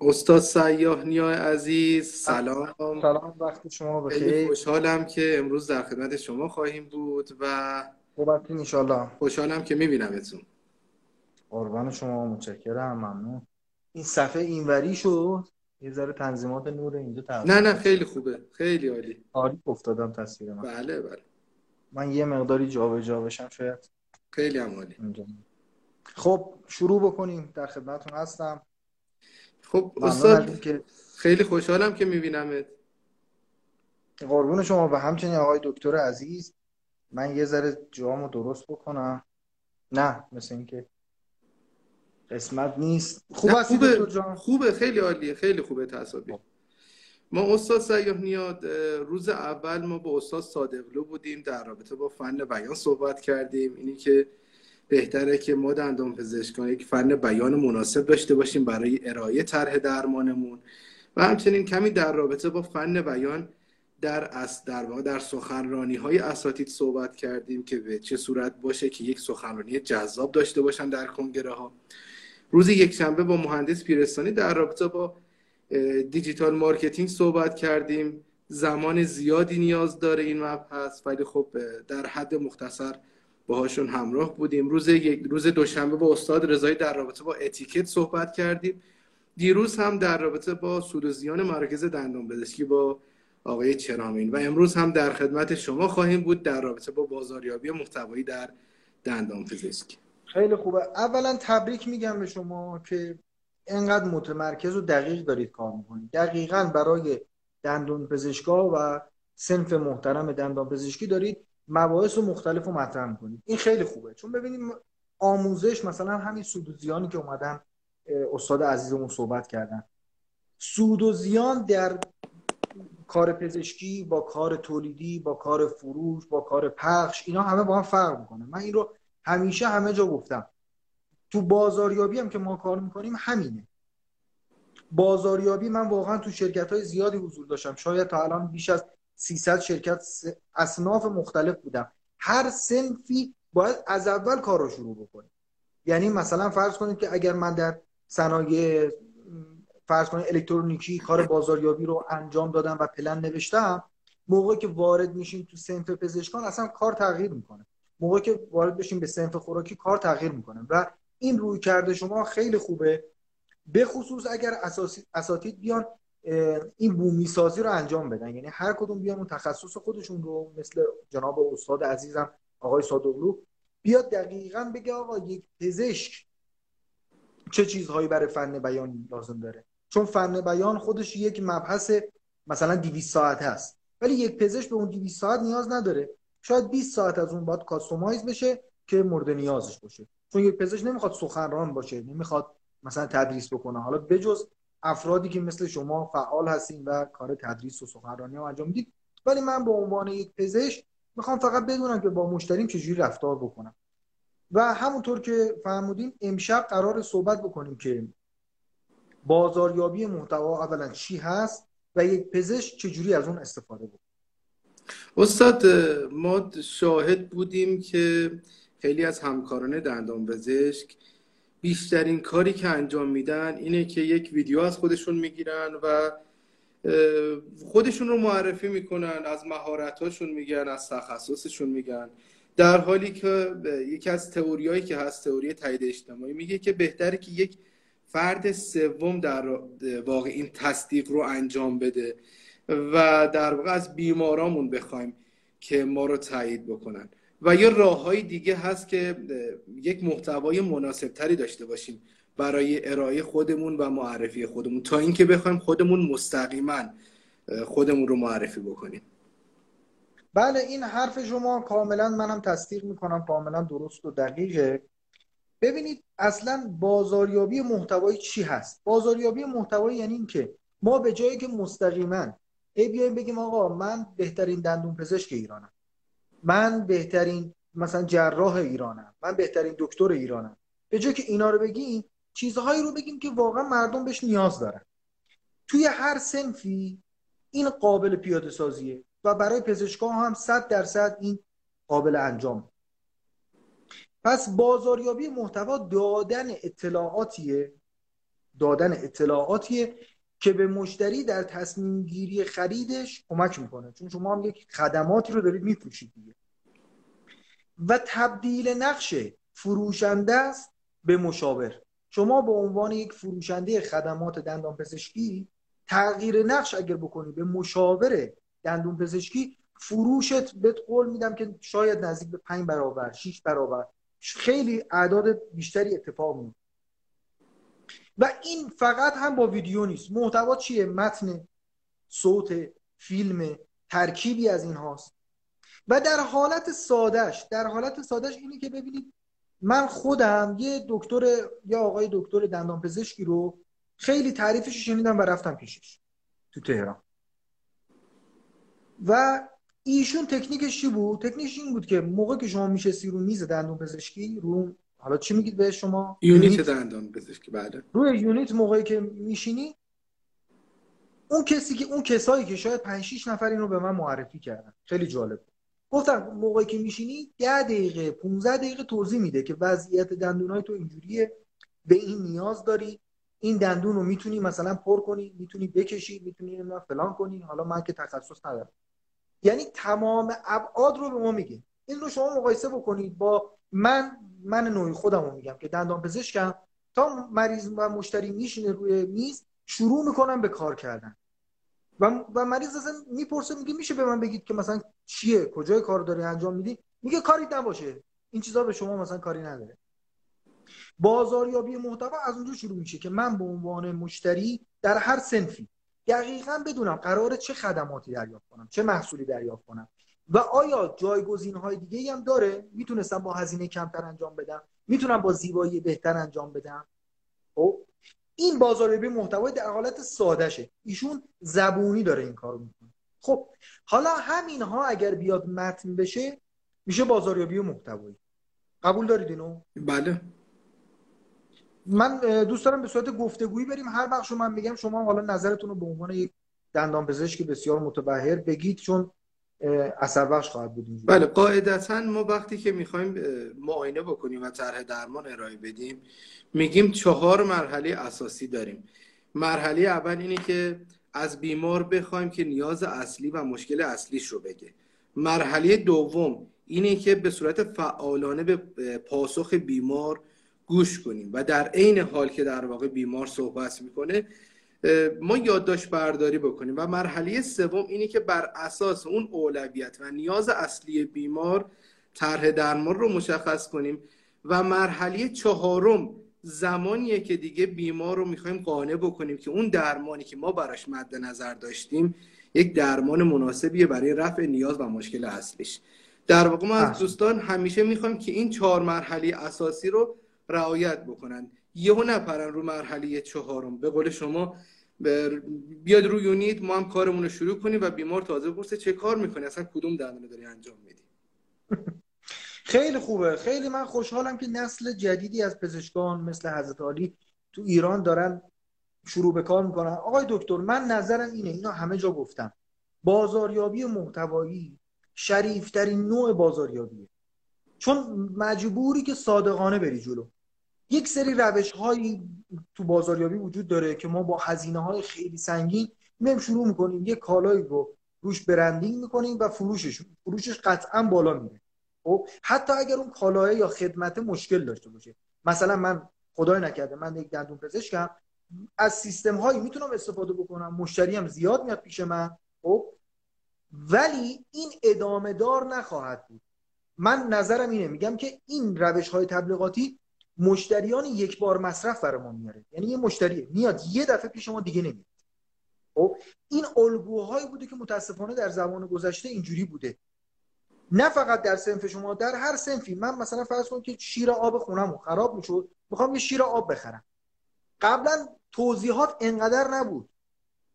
استاد سیاه نیا عزیز سلام. سلام وقت شما بخیر. خوشحالم که امروز در خدمت شما خواهیم بود و خوبتین انشالله خوشحالم که میبینمتون. قربان شما متشکرم ممنون. این صفحه اینوری شد؟ یه ذره تنظیمات نور اینجا تغییر نه نه خیلی خوبه. خیلی عالی. عالی افتادم تصویر من. بله بله. من یه مقداری جابجا بشم شاید خیلی هم عالی. خب شروع بکنیم. در خدمتتون هستم. خب استاد خیلی خوشحالم که میبینمت. قربون شما و همچنین آقای دکتر عزیز من یه ذره جامو درست بکنم. نه مثل اینکه قسمت نیست. خوب خوبه. جان. خوبه خیلی عالیه خیلی خوبه تصاویر ما استاد سیاه نیاد روز اول ما با استاد صادقلو بودیم در رابطه با فن بیان صحبت کردیم. اینی که بهتره که ما دندان پزشکان یک فن بیان مناسب داشته باشیم برای ارائه طرح درمانمون و همچنین کمی در رابطه با فن بیان در اس در واقع در سخنرانی های اساتید صحبت کردیم که به چه صورت باشه که یک سخنرانی جذاب داشته باشن در کنگره ها روز یک شنبه با مهندس پیرستانی در رابطه با digital marketing صحبت کردیم. زمان زیادی نیاز داره این مبحث ولی خب در حد مختصر باهاشون همراه بودیم. روز یک روز دوشنبه با استاد رضایی در رابطه با اتیکت صحبت کردیم. دیروز هم در رابطه با سود و زیان مراکز دندان پزشکی با آقای چرامین و امروز هم در خدمت شما خواهیم بود در رابطه با بازاریابی محتوایی در دندان پزشکی. خیلی خوبه. اولا تبریک میگم به شما که اینقدر متمرکز و دقیق دارید کار می‌کنید. دقیقا برای دندان پزشکا و سنف محترم دندان پزشکی دارید مباحث و مختلف رو مطرح می‌کنید این خیلی خوبه. چون ببینید آموزش مثلا همین سود و زیانی که اومدن استاد عزیزمون صحبت کردن. سود و زیان در کار پزشکی با کار تولیدی با کار فروش با کار پخش اینا همه با هم فرق می‌کنه. من این رو همیشه همه جا گفتم. تو بازاریابی هم که ما کار می‌کنیم همینه. بازاریابی من واقعا تو شرکت های زیادی حضور داشتم. شاید تا الان بیش از 300 شرکت اصناف مختلف بودم هر سنفی باید از اول کار رو شروع بکنیم یعنی مثلا فرض کنید که اگر من در صنایع فرض کنید الکترونیکی کار بازاریابی رو انجام دادم و پلن نوشتم موقعی که وارد میشیم تو سنف پزشکان اصلا کار تغییر می‌کنه. موقعی که وارد بشیم به سنف خوراکی کار تغییر می‌کنه و این روی کرده شما خیلی خوبه. به خصوص اگر اساتید بیان این بومی سازی رو انجام بدن. یعنی هر کدوم بیان اون تخصص خودشون رو مثل جناب استاد عزیزم آقای صادقلو بیاد دقیقا بگه آقا یک پزشک چه چیزهایی برای فن بیان لازم داره. چون فن بیان خودش یک مبحث مثلا 200 ساعت هست. ولی یک پزشک به اون 200 ساعت نیاز نداره. شاید 20 ساعت از اون باید کاستومایز بشه که مورد نیازش باشه. چون یک پزشک نمی‌خواد سخنران باشه نمی‌خواد مثلا تدریس بکنه. حالا بجز افرادی که مثل شما فعال هستین و کار تدریس و سخنرانی هم انجام می‌دید. ولی من به عنوان یک پزشک می‌خوام فقط بدونم که با مشتریم چجوری رفتار بکنم. و همونطور که فرمودین امشب قرار صحبت بکنیم که بازاریابی محتوا اولا چی هست و یک پزشک چجوری از اون استفاده بکنه. استاد ما شاهد بودیم که خیلی از همکاران دندان پزشک بیشترین کاری که انجام میدن اینه که یک ویدیو از خودشون می‌گیرن و خودشون رو معرفی می‌کنن از مهارتاشون میگن از تخصصشون میگن. در حالی که یکی از تئوریایی که هست تئوری تایید اجتماعی میگه که بهتره که یک فرد سوم در واقع این تصدیق رو انجام بده و در واقع از بیمارامون بخوایم که ما رو تایید بکنن. و یه راههای دیگه هست که یک محتوای مناسب تری داشته باشیم برای ارائه خودمون و معرفی خودمون. تا اینکه بخوایم خودمون مستقیما خودمون رو معرفی بکنیم. بله این حرف شما کاملا منم تصدیق می‌کنم کاملا درست و دقیقه. ببینید اصلا بازاریابی محتوایی چی هست؟ بازاریابی محتوایی یعنی این که ما به جایی که مستقیما ای بیایم بگیم آقا من بهترین دندون پزشک ایرانم. من بهترین مثلا جراح ایرانم من بهترین دکتر ایرانم. به جای که اینا رو بگیم چیزهایی رو بگیم که واقعا مردم بهش نیاز دارن. توی هر سنفی این قابل پیاده سازیه و برای پزشکان هم صد درصد این قابل انجام. پس بازاریابی محتوا دادن اطلاعاتیه. دادن اطلاعاتیه. که به مشتری در تصمیم گیری خریدش کمک می‌کنه. چون شما هم یک خدماتی رو دارید میفروشید دیگه. و تبدیل نقش فروشنده است به مشاور. شما به عنوان یک فروشنده خدمات دندان پزشکی تغییر نقش اگر بکنی به مشاور دندون پزشکی فروشت بهت قول میدم که شاید نزدیک به پنج برابر 6 برابر. خیلی اعداد بیشتری اتفاق میفته و این فقط هم با ویدیو نیست. محتوا چیه؟ متن صوت فیلم ترکیبی از این هاست. و در حالت سادش در حالت سادش اینه که ببینید من خودم یه دکتر یا آقای دکتر دندان پزشکی رو خیلی تعریفش شنیدم و رفتم پیشش تو تهران. و ایشون تکنیکش چی بود؟ تکنیکش این بود که موقع که شما میشستی رو میز دندون پزشکی رو حالا چی میگید به شما؟ یونیت دندان پزشکی بعد روی یونیت موقعی که میشینی اون کسی که اون کسایی که شاید 5 6 نفر اینو به من معرفی کردن. خیلی جالب. گفتم موقعی که میشینی 10 دقیقه 15 دقیقه توضیح میده که وضعیت دندونای تو اینجوریه به این نیاز داری. این دندون رو می‌تونی مثلا پر کنی می‌تونی بکشی می‌تونی فلان کنی. حالا من که تخصص ندارم. یعنی تمام ابعاد رو به ما میگه. این رو شما مقایسه بکنید با من من نوعی خودم رو میگم که دندان پزشکم تا مریض و مشتری میشینه روی میز شروع می‌کنم به کار کردن. و, و مریض اصلا می‌پرسه میگه میشه به من بگید که مثلا چیه کجای کار داری انجام میدی؟ میگه کاری نباشه. این چیزا به شما مثلا کاری نداره. بازاریابی محتوا از اونجا شروع میشه که من به عنوان مشتری در هر سنفی دقیقا بدونم قرار چه خدماتی دریافت کنم چه محصولی دریافت کنم. و آیا جایگزین های دیگه هم داره؟ می‌تونستم با هزینه کمتر انجام بدم. می‌تونم با زیبایی بهتر انجام بدم. خب این بازاریابی محتوای در حالت سادهشه. ایشون زبونی داره این کارو می‌کنه. خب حالا همین ها اگر بیاد متن بشه میشه بازاریابی محتوایی. قبول دارید اینو؟ بله. من دوست دارم به صورت گفتگویی بریم. هر بخشو من میگم شما حالا نظرتون رو به عنوان یک دندان پزشک بسیار متبهر بگید چون اثر بخش خواهد بود بله قاعدتا ما وقتی که می‌خوایم معاینه بکنیم و طرح درمان ارائه بدیم میگیم چهار مرحله اساسی داریم. مرحله اول اینه که از بیمار بخوایم که نیاز اصلی و مشکل اصلیش رو بگه. مرحله دوم اینه که به صورت فعالانه به پاسخ بیمار گوش کنیم و در عین حال که در واقع بیمار صحبت می‌کنه ما یادداشت برداری بکنیم و مرحله سوم اینه که بر اساس اون اولویت و نیاز اصلی بیمار طرح درمان رو مشخص کنیم و مرحله چهارم زمانیه که دیگه بیمار رو می‌خوایم قانع بکنیم که اون درمانی که ما براش مد نظر داشتیم یک درمان مناسبیه برای رفع نیاز و مشکل اصلیش. در واقع ما از دوستان همیشه می‌خوایم که این چهار مرحله اساسی رو رعایت بکنن. یهو نپرن رو مرحله چهارم. به قول شما بیاد روی یونیت ما هم کارمون رو شروع کنیم و بیمار تازه پرسه چه کار می‌کنی؟ اصلا کدوم درمان داری انجام میدی؟ خیلی خوبه. خیلی من خوشحالم که نسل جدیدی از پزشکان مثل حضرت علی تو ایران دارن شروع به کار می‌کنن. آقای دکتر من نظرم اینه اینا همه جا گفتم. بازاریابی محتوایی شریفترین نوع بازاریابیه. چون مجبوری که صادقانه بری جلو. یک سری روش هایی تو بازاریابی وجود داره که ما با هزینه های خیلی سنگین میم شروع می‌کنیم. یه کالایی رو روش برندینگ می‌کنیم و فروشش فروشش قطعا بالا میره. خب حتی اگر اون کالاه یا خدمت مشکل داشته باشه. مثلا من خدای نکرده من یک دندون پزشکم. از سیستم هایی می‌تونم استفاده بکنم. مشتری هم زیاد میاد پیش من. خب ولی این ادامه دار نخواهد بود. من نظرم اینه میگم که این روش های تبلیغاتی مشتریان یک بار مصرف ما میاره. یعنی یه مشتری میاد یه دفعه پیش ما دیگه نمیاد. خب این الگوهایی بوده که متاسفانه در زمان گذشته اینجوری بوده. نه فقط در سنف شما در هر سنفی من مثلا فرض کنم که شیر آب خونم خراب می‌شد می‌خوام یه شیر آب بخرم. قبلا توضیحات انقدر نبود.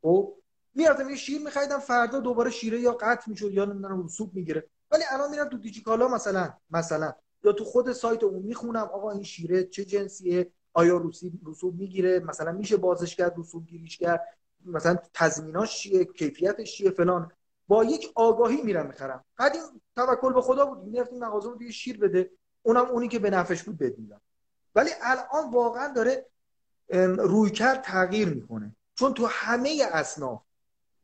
خب می‌رفتم یه شیر میخریدم فردا دوباره شیره یا قطع می‌شد یا نمی‌دونم رسوب می‌گیره ولی الان میرم تو دیجیکالا مثلا مثلا. یا تو خود سایت اون می‌خونم آقا این شیره چه جنسیه؟ آیا رسوب می‌گیره؟ مثلا میشه بازش کرد رسوب گیریش کرد؟ مثلا تضمیناش چیه؟ کیفیتش چیه؟ فلان. با یک آگاهی میرم می‌خرم. قدیم توکل به خدا بود. می‌رفتیم مغازه رو شیر بده. اونم اونی که به نفعش بود بد ولی الان واقعا داره رویکرد تغییر می‌کنه. چون تو همه اصناف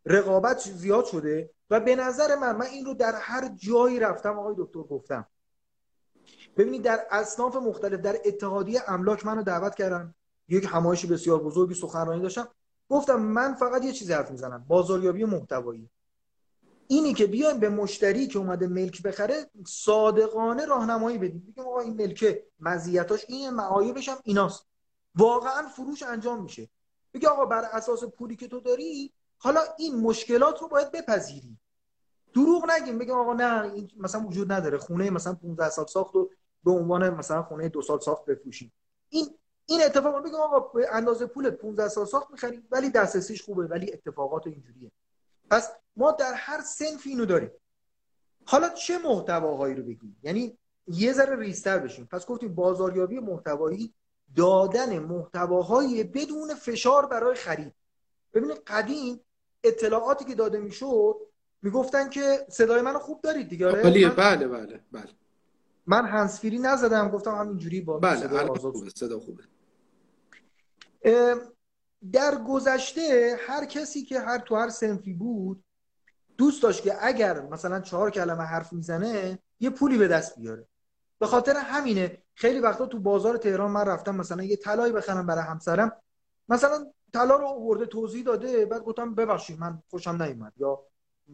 رقابت زیاد شده و به نظر من من این رو در هر جایی رفتم آقای دکتر گفتم. ببینید در اصناف مختلف در اتحادیه املاک منو دعوت کردن. یک همایش بسیار بزرگی سخنرانی داشتم. گفتم من فقط یه چیزی حرف می‌زنم. بازاریابی محتوایی. اینی که بیایم به مشتری که اومده ملک بخره صادقانه راهنمایی بدیم. بگیم آقا این ملکه مزیتاش این معایبش هم ایناست. واقعا فروش انجام میشه. بگی آقا بر اساس پولی که تو داری حالا این مشکلات رو باید بپذیری. دروغ نگیم. بگیم آقا نه این مثلا وجود نداره. خونه مثلا 15 سال ساخت و به عنوان مثلا خونه دو سال ساخت بفروشیم. این این اتفاق بگیم آقا به اندازه پول 15 سال ساخت می‌خریم ولی دسترسیش خوبه ولی اتفاقات اینجوریه. پس ما در هر سنف اینو داریم. حالا چه محتواهایی رو بگیم؟ یعنی یه ذره ریستر بشیم. پس گفتیم بازاریابی محتوایی دادن محتواهای بدون فشار برای خرید. ببینید قدیم اطلاعاتی که داده می‌شد می‌گفتن که صدای منو خوب دارید دیگه. آره بله بله بله بله. من هنسفیری نزدم گفتم همینجوری با بله صدا خوبه صدا خوبه. در گذشته هر کسی که هر تو هر سنفی بود دوست داشت که اگر مثلا چهار کلمه حرف می‌زنه یه پولی به دست بیاره. به خاطر همینه خیلی وقتا تو بازار تهران من رفتم مثلا یه طلایی بخرم برای همسرم. مثلا طلا رو آورده توضیح داده بعد گفتم ببخشید من خوشم نیومد. یا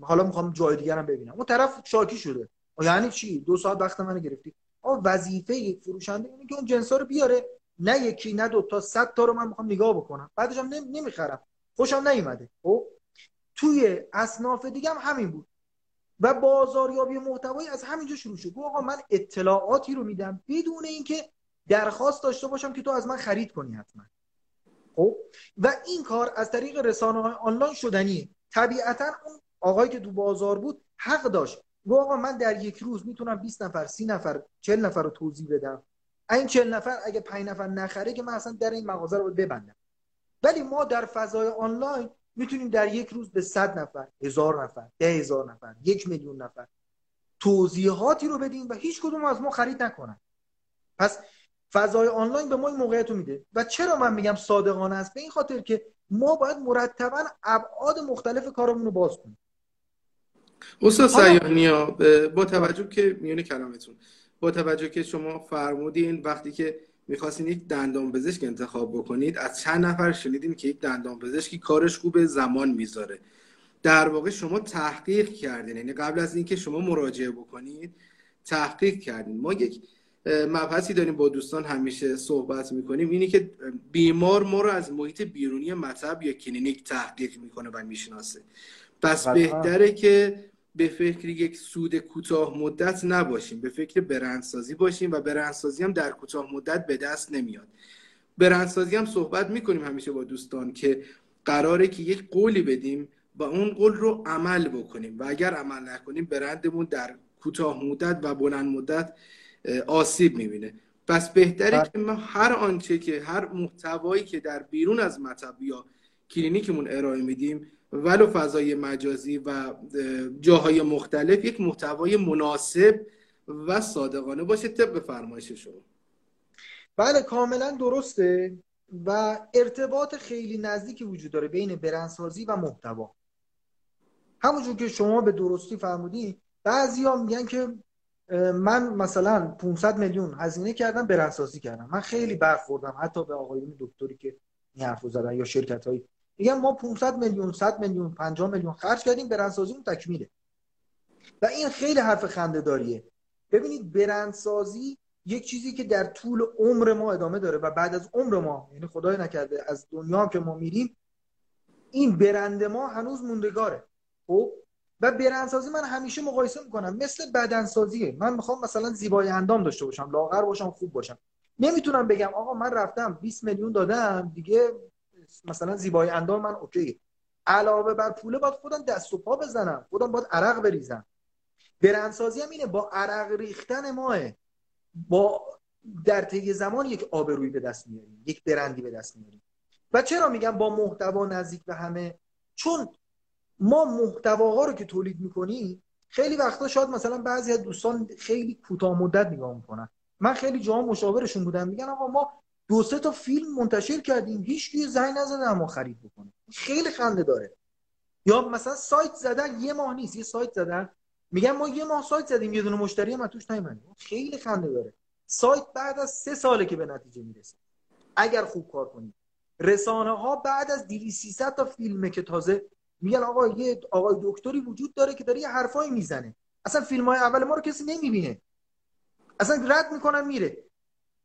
حالا می‌خوام جای دیگرم ببینم. اون طرف شاکی شده. یعنی چی؟ دو ساعت وقت منو گرفتی. آ وظیفه فروشنده اینه که اون جنسا رو بیاره. نه یکی نه دو تا صد تا رو من می‌خوام نگاه بکنم. بعدش هم نمی‌خرم. خوشم نیومده. خب؟ توی اصناف دیگه هم همین بود. و بازاریابی محتوایی از همینجا شروع شد. آقا من اطلاعاتی رو میدم بدون اینکه درخواست داشته باشم که تو از من خرید کنی حتما. خب؟ و این کار از طریق رسانه های آنلاین شدنیه. طبیعتا اون آقایی که تو بازار بود حق داشت گفت آقا من در یک روز می‌تونم 20 نفر 30 نفر 40 نفر رو توضیح بدم. این 40 نفر اگه 5 نفر نخره که من اصلا در این مغازه رو ببندم. ولی ما در فضای آنلاین می‌تونیم در یک روز به 100 نفر هزار نفر ده هزار نفر یک میلیون نفر توضیحاتی رو بدیم و هیچ کدوم از ما خرید نکنن. پس فضای آنلاین به ما این موقعیت رو میده. و چرا من میگم صادقانه است؟ به این خاطر که ما باید مرتبا ابعاد مختلف کارمون رو باز کنیم. استاد سیانیا با توجه که میونه کلامتون با توجه که شما فرمودین وقتی که می‌خواستین یک دندان پزشک انتخاب بکنید از چند نفر شنیدیم که یک دندان پزشکی کارش خوبه زمان می‌ذاره. در واقع شما تحقیق کردین یعنی قبل از اینکه شما مراجعه بکنید تحقیق کردین. ما یک مبحثی داریم با دوستان همیشه صحبت می‌کنیم اینی که بیمار ما رو از محیط بیرونی مطب یا کلینیک تحقیق می‌کنه و می‌شناسه. پس بهتره که به فکر یک سود کوتاه مدت نباشیم به فکر برندسازی باشیم و برندسازی هم در کوتاه مدت به دست نمیاد. برندسازی هم صحبت می‌کنیم همیشه با دوستان که قراره که یک قولی بدیم و اون قول رو عمل بکنیم و اگر عمل نکنیم برندمون در کوتاه مدت و بلند مدت آسیب می‌بینه. پس بهتره بله. که ما هر آنچه که هر محتوایی که در بیرون از مطب یا کلینیکمون ارائه میدیم ولو فضای مجازی و جاهای مختلف یک محتوای مناسب و صادقانه باشه طبق فرمایش شما. بله کاملا درسته و ارتباط خیلی نزدیکی وجود داره بین برندسازی و محتوا. همونجور که شما به درستی فرمودی بعضی ها میگن که من مثلا 500 میلیون هزینه کردم برندسازی کردم. من خیلی برخوردم حتی به آقایون دکتری که این حرف زدن یا شرکت هایی میگن ما 500 میلیون 100 میلیون 50 میلیون خرج کردیم برندسازیمون تکمیله. و این خیلی حرف خنده داریه ببینید برندسازی یک چیزی که در طول عمر ما ادامه داره و بعد از عمر ما یعنی خدای نکرده از دنیا که ما میریم این برند ما هنوز موندگاره. خب؟ و برندسازی من همیشه مقایسه می‌کنم. مثل بدنسازیه. من می‌خوام مثلا زیبای اندام داشته باشم لاغر باشم خوب باشم. نمی‌تونم بگم آقا من رفتم 20 میلیون دادم دیگه مثلا زیبای اندام من اوکی. علاوه بر پوله باید خودم دست و پا بزنم. خودم باید عرق بریزم. برندسازی هم اینه با عرق ریختن ماه با در طی زمان یک آبرویی به دست میاریم یک برندی به دست میاریم. و چرا میگم با محتوا نزدیک به همه؟ چون ما محتواها رو که تولید می‌کنیم خیلی وقتا شاید مثلا بعضی از دوستان خیلی کوتاه مدت نگاه می‌کنن. من خیلی جاها مشاورشون بودم. میگن آقا ما دو سه تا فیلم منتشر کردیم هیچ کی زنگ نزده اما خرید بکنه. خیلی خنده داره. یا مثلا سایت زدن یه ماه نیست یه سایت زدن. میگن ما یه ماه سایت زدیم یه دونه مشتری هم توش نیومد خیلی خنده داره. سایت بعد از سه ساله که به نتیجه می‌رسه. اگر خوب کار کنید رسانه ها بعد از 200 تا فیلمه که تازه میگن آقا یه آقای دکتری وجود داره که داره یه حرفایی می‌زنه. اصلا فیلم های اول ما رو کسی نمی‌بینه. اصلا رد می‌کنن میره.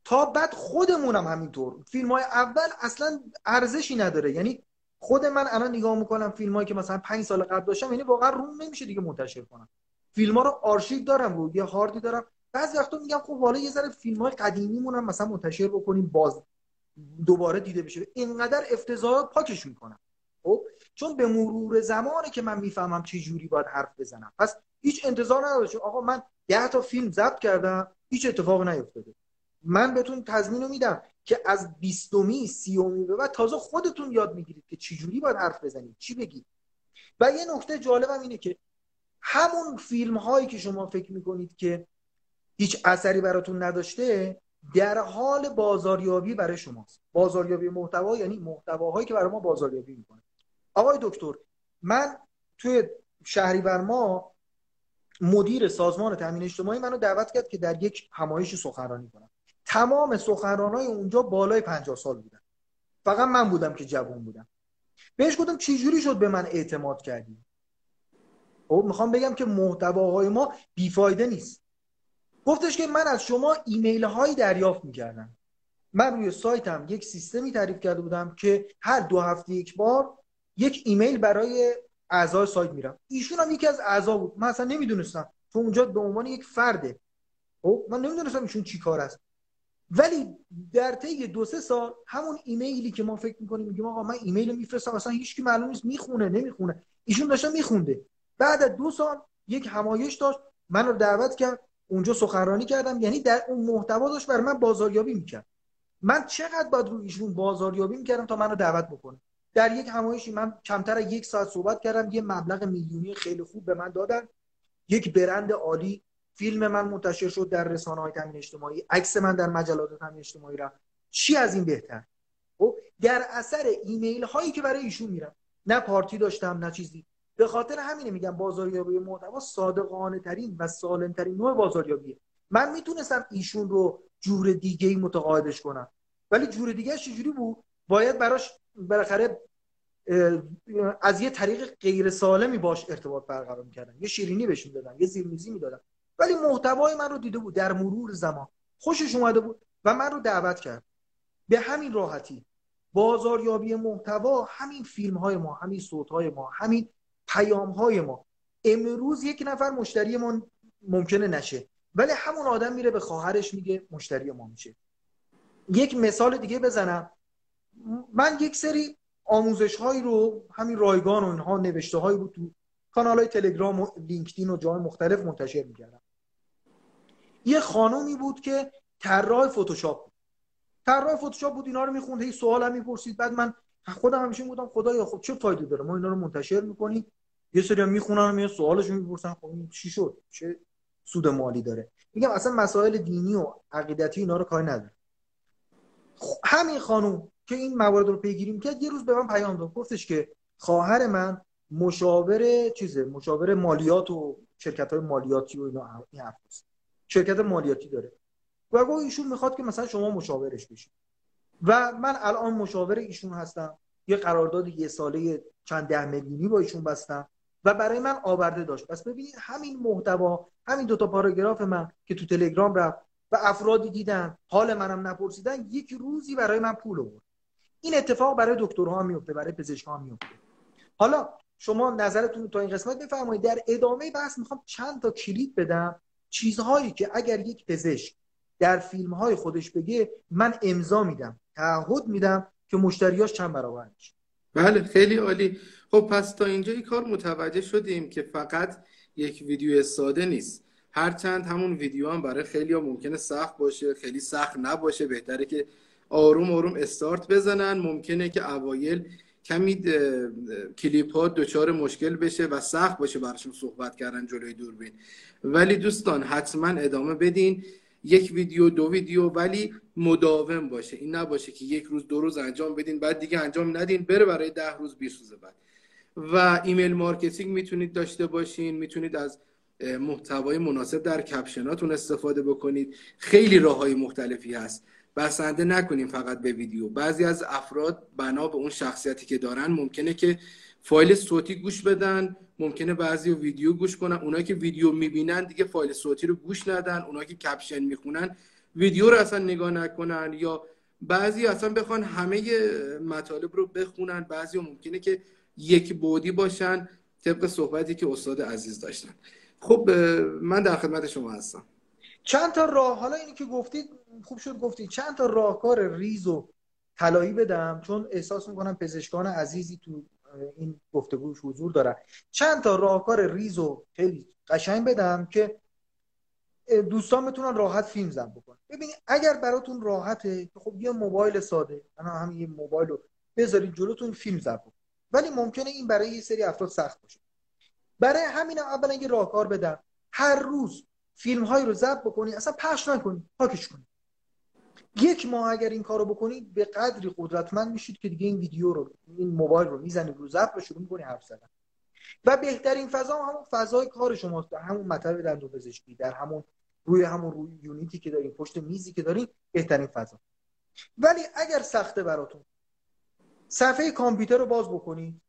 تا بعد خودمونم همینطور. فیلم های اول اصلا ارزشی نداره. یعنی خود من الان نگاه می‌کنم فیلم هایی که مثلا پنج سال قبل داشتم یعنی واقعا روم نمیشه دیگه منتشر کنم. فیلم ها رو آرشیو دارم رو یه هاردی دارم. بعضی وقتا میگم خب حالا یه ذره فیلم های قدیمی مونم مثلا منتشر بکنیم باز دوباره دیده بشه. اینقدر افتضاحات پاکش می‌کنم. خب؟ چون به مرور زمانه که من می‌فهمم چه جوری باید حرف بزنم. پس هیچ انتظار نداشته آقا من ده تا فیلم ضبط کردم هیچ اتفاق نیفتاده. من بهتون تضمین میدم که از بیستمی سیومی به بعد تازه خودتون یاد می‌گیرید که چجوری باید حرف بزنید. چی بگید؟ و یه نکته جالبم اینه که همون فیلم هایی که شما فکر می‌کنید که هیچ اثری براتون نداشته در حال بازاریابی برای شماست. بازاریابی محتوا یعنی محتواهایی که برای ما بازاریابی می‌کنه. آقای دکتر من توی بر ما مدیر سازمان تامین اجتماعی منو دعوت کرد که در یک همایشی سخنرانی کنم. تمام سخنرانای اونجا بالای 50 سال بودن. فقط من بودم که جوان بودم. بهش گفتم چه جوری شد به من اعتماد کردی؟ خب می‌خوام بگم که محتواهای ما بیفایده نیست. گفتش که من از شما ایمیل هایی دریافت می‌کردم. من روی سایتم یک سیستمی تعریف کرده بودم که هر دو هفته یک بار یک ایمیل برای اعضای سایت میرم. ایشون هم یکی از اعضا بود. من اصلا نمی‌دونستم. چون اونجا به عنوان یک فرده. خب من نمی‌دونستم ایشون چی کار است. ولی در طی دو سه سال همون ایمیلی که ما فکر می‌کنیم میگیم آقا من ایمیل میفرستم اصلا هیچکی معلوم نیست می‌خونه نمی‌خونه. ایشون داشته میخونده. بعد از دو سال یک همایش داشت من رو دعوت کرد اونجا سخنرانی کردم. یعنی در اون محتوا داشت برای من بازاریابی می‌کرد. من چقدر باید رو ایشون بازاریابی می‌کردم تا منو دعوت بکنه؟ در یک همایشی من کمتر از یک ساعت صحبت کردم یه مبلغ میلیونی خیلی خوب به من دادن. یک برند عالی فیلم من منتشر شد در رسانه های تامین اجتماعی عکس من در مجلات تامین اجتماعی رفت. چی از این بهتر؟ خب در اثر ایمیل هایی که برای ایشون میرم نه پارتی داشتم نه چیزی. به خاطر همینه میگم بازاریابی محتوا صادقانه ترین و سالم ترین نوع بازاریابیه. من می‌تونستم ایشون رو جور دیگه ای متقاعدش کنم. ولی جور دیگه چجوری بود؟ باید براش بالاخره از یه طریق غیر سالمی باش ارتباط برقرار می‌کردن. یه شیرینی بهش می‌دادن یه زیرمیزی می‌دادن. ولی محتوای من رو دیده بود در مرور زمان. خوشش اومده بود و من رو دعوت کرد. به همین راحتی بازاریابی محتوا همین فیلم های ما همین صوت های ما همین پیام های ما. امروز یک نفر مشتری ما ممکنه نشه. ولی همون آدم میره به خواهرش میگه مشتری ما میشه. یک مثال دیگه بزنم. من یک سری آموزش هایی رو همین رایگان و اینها نوشته هایی بود تو کانال های تلگرام و لینکدین و جای مختلف منتشر می‌کردم. یه خانومی بود که طراح فتوشاپ بود. طراح فتوشاپ بود اینا رو می‌خوند هی سوالم می‌پرسید. بعد من خودم همیشه بودم خدایا خب چه فایده داره؟ ما اینا رو منتشر می‌کنیم یه سری هم می‌خونن یه سوالش می‌پرسن. خب چی شد؟ چه سود مالی داره؟ میگم اصلا مسائل دینی و عقیدتی اینا رو کاری نداره همین خانوم که این موارد رو پیگیری می‌کرد یه روز به من پیام داد. گفتش که خواهر من مشاور چیزه مشاور مالیات و شرکت های مالیاتی و اینا این شرکت مالیاتی داره. و گفت ایشون می‌خواد که مثلا شما مشاورش بشید. و من الان مشاور ایشون هستم. یه قرارداد یه ساله چند ده میلیونی با ایشون بستم و برای من آورده داشت. پس ببینید همین محتوا همین دوتا پاراگراف من که تو تلگرام رفت و افرادی دیدن حال منم نپرسیدن یک روزی برای من پول آورد. این اتفاق برای دکترها میفته برای پزشکان میفته. حالا شما نظرتون تو این قسمت بفرمایید. در ادامه بحث می‌خوام چند تا کلید بدم. چیزهایی که اگر یک پزشک در فیلم های خودش بگه من امضا میدم تعهد میدم که مشتریاش چند برابر میشه. بله خیلی عالی. خب پس تا اینجا این کار متوجه شدیم که فقط یک ویدیو ساده نیست. هرچند همون ویدیو هم برای خیلی ها ممکنه سخت باشه خیلی سخت نباشه. بهتره که آروم آروم استارت بزنن. ممکنه که اوایل کمی کلیپ ها دچار مشکل بشه و سخت باشه براشون صحبت کردن جلوی دوربین. ولی دوستان حتما ادامه بدین. یک ویدیو دو ویدیو ولی مداوم باشه. این نباشه که یک روز دو روز انجام بدین بعد دیگه انجام ندین. بره برای ده روز 20 روز بعد. و email marketing می‌تونید داشته باشین. می‌تونید از محتوای مناسب در caption اتون استفاده بکنید. خیلی راه های مختلفی هست. بسنده نکنیم فقط به ویدیو. بعضی از افراد بنا به اون شخصیتی که دارن ممکنه که فایل صوتی گوش بدن ممکنه بعضی ویدیو گوش کنن. اونایی که ویدیو می‌بینن دیگه فایل صوتی رو گوش ندن. اونایی که کپشن می‌خونن ویدیو رو اصلا نگاه نکنن. یا بعضی اصلا بخوان همه مطالب رو بخونن. بعضی ممکنه که یک بودی باشن طبق صحبتی که استاد عزیز داشتن. خب من در خدمت شما هستم. چند تا راه حالا اینی که گفتید خوب شد گفتید. چند تا راهکار ریز و طلایی بدم؟ چون احساس می‌کنم پزشکان عزیزی تو این گفتگوش حضور دارن. چند تا راهکار ریز و خیلی قشنگ بدم که دوستان بتونن راحت فیلم زن بکنن. ببینید اگر براتون راحته خب یه موبایل ساده انا هم یه موبایل رو بذارید جلوتون فیلم زن بکنید. ولی ممکنه این برای یه سری افراد سخت باشه. برای همین اولا یه راهکار بدم. هر روز فیلم هایی رو ضبط بکنی اصلا پخش نکنی پاکش کنی. یک ماه اگر این کارو بکنید به قدری قدرتمند میشید که دیگه این ویدیو رو این موبایل رو می‌زنید رو ضبط و شروع می‌کنی حرف زدن. و بهترین فضا همون فضای کار شماست. در همون مطب دندون پزشکی در همون روی همون روی یونیتی که دارین پشت میزی که دارین بهترین فضا. ولی اگر سخته براتون صفحه کامپیوتر رو باز بکنید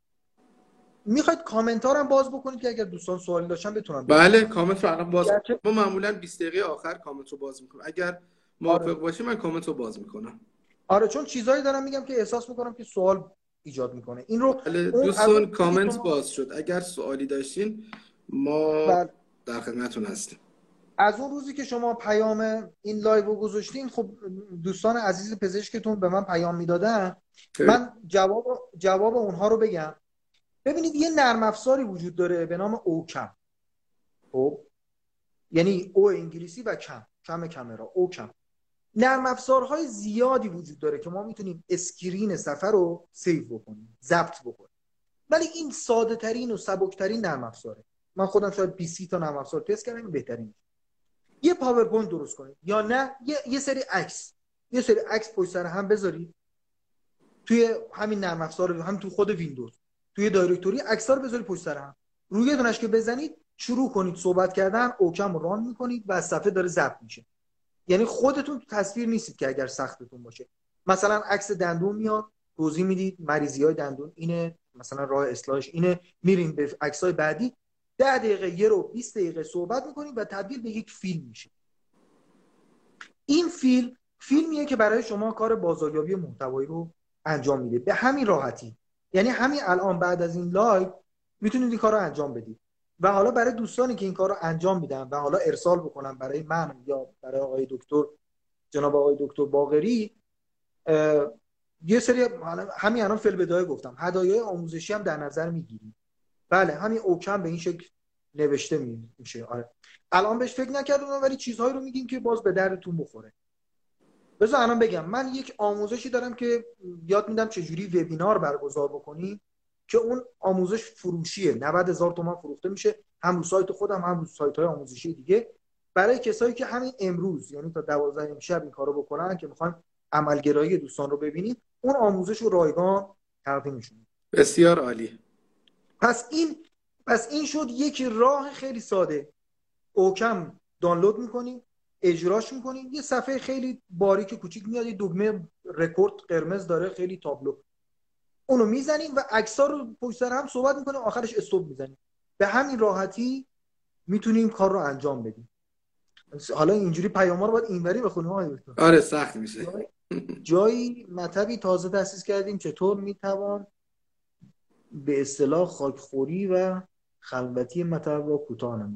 می‌خواید کامنت هم باز بکنید که اگر دوستان سوالی داشتن بتونن بله کامنت رو الان باز ما معمولا 20 دقیقه آخر کامنت رو باز می‌کنم. اگر موافق آره. باشی من کامنت رو باز می‌کنم. آره چون چیزایی دارم میگم که احساس می‌کنم که سوال ایجاد می‌کنه. این رو بله دوستان کامنت باز شد. اگر سوالی داشتین ما بله. در خدمتتون هستیم. از اون روزی که شما پیام این live رو گذاشتین خب دوستان عزیز پزشکتون به من پیام می‌دادن. من جواب جواب اونها رو بگم. ببینید یه نرم افزاری وجود داره به نام oCam خب؟ یعنی O انگلیسی و cam. cam camera oCam نرم افزارهای زیادی وجود داره که ما می‌تونیم screen صفحه رو save بکنیم ضبط بکنیم. ولی این ساده ترین و سبک ترین نرم افزاره. من خودم شاید 20 تا نرم افزار تست کردم بهترین یه پاورپوینت درست کنید. یا نه یه, یه سری عکس. یه سری عکس پشت سر هم بذارید. توی همین نرم افزار هم تو خود ویندوز. توی دایرکتوری رو بذارید پشت سر هم. روی دونش که بزنید شروع کنید صحبت کردن اوکم ران می‌کنید و صفحه داره ضبط میشه. یعنی خودتون تو تصویر نیستید که اگر سختتون باشه. مثلا عکس دندون میاد توضیح می‌دید مریضی های دندون اینه مثلا راه اصلاحش اینه میریم به عکس های بعدی. ده دقیقه یه رو 20 دقیقه صحبت می‌کنید و تبدیل به یک فیلم میشه. این فیلم فیلمیه که برای شما کار بازاریابی محتوایی رو انجام میده. به همین راحتی. یعنی همین الان بعد از این live می‌تونید این کار رو انجام بدید. و حالا برای دوستانی که این کار رو انجام میدن و حالا ارسال بکنن برای من یا برای آقای دکتر جناب آقای دکتر باقری یه سری همین الان فی‌البداهه گفتم. هدایای آموزشی هم در نظر می‌گیریم بله همین oCam به این شکل نوشته میشه. آره. الان بهش فکر نکردم ولی چیزهایی رو میگیم که باز به دردتون بخوره. بذار الان بگم. من یک آموزشی دارم که یاد میدم چجوری وبینار برگزار بکنیم که اون آموزش فروشیه. 90 هزار تومان فروخته میشه هم رو سایت خودم هم رو سایت های آموزشی دیگه. برای کسایی که همین امروز یعنی تا 12 امشب این کارو بکنن که می‌خوان عملگرایی دوستان رو ببینید اون آموزش رو رایگان تقدیمشون بسیار عالی. پس این پس این شد. یک راه خیلی ساده. اوکم دانلود می‌کنیم اجراش می‌کنیم یه صفحه خیلی باریک کوچیک میاد یه دکمه رکورد قرمز داره خیلی تابلو. اونو می‌زنیم و عکس‌ها رو پشت سر هم صحبت می‌کنیم آخرش استوب می‌زنیم به همین راحتی می‌تونیم کار رو انجام بدیم حالا اینجوری پیام رو باید اینوری بخونیم آره سخت میشه. جایی مطبی تازه تاسیس کردیم چطور می‌توان به اصطلاح خاک خوری و خلوتی مطب را کوتاه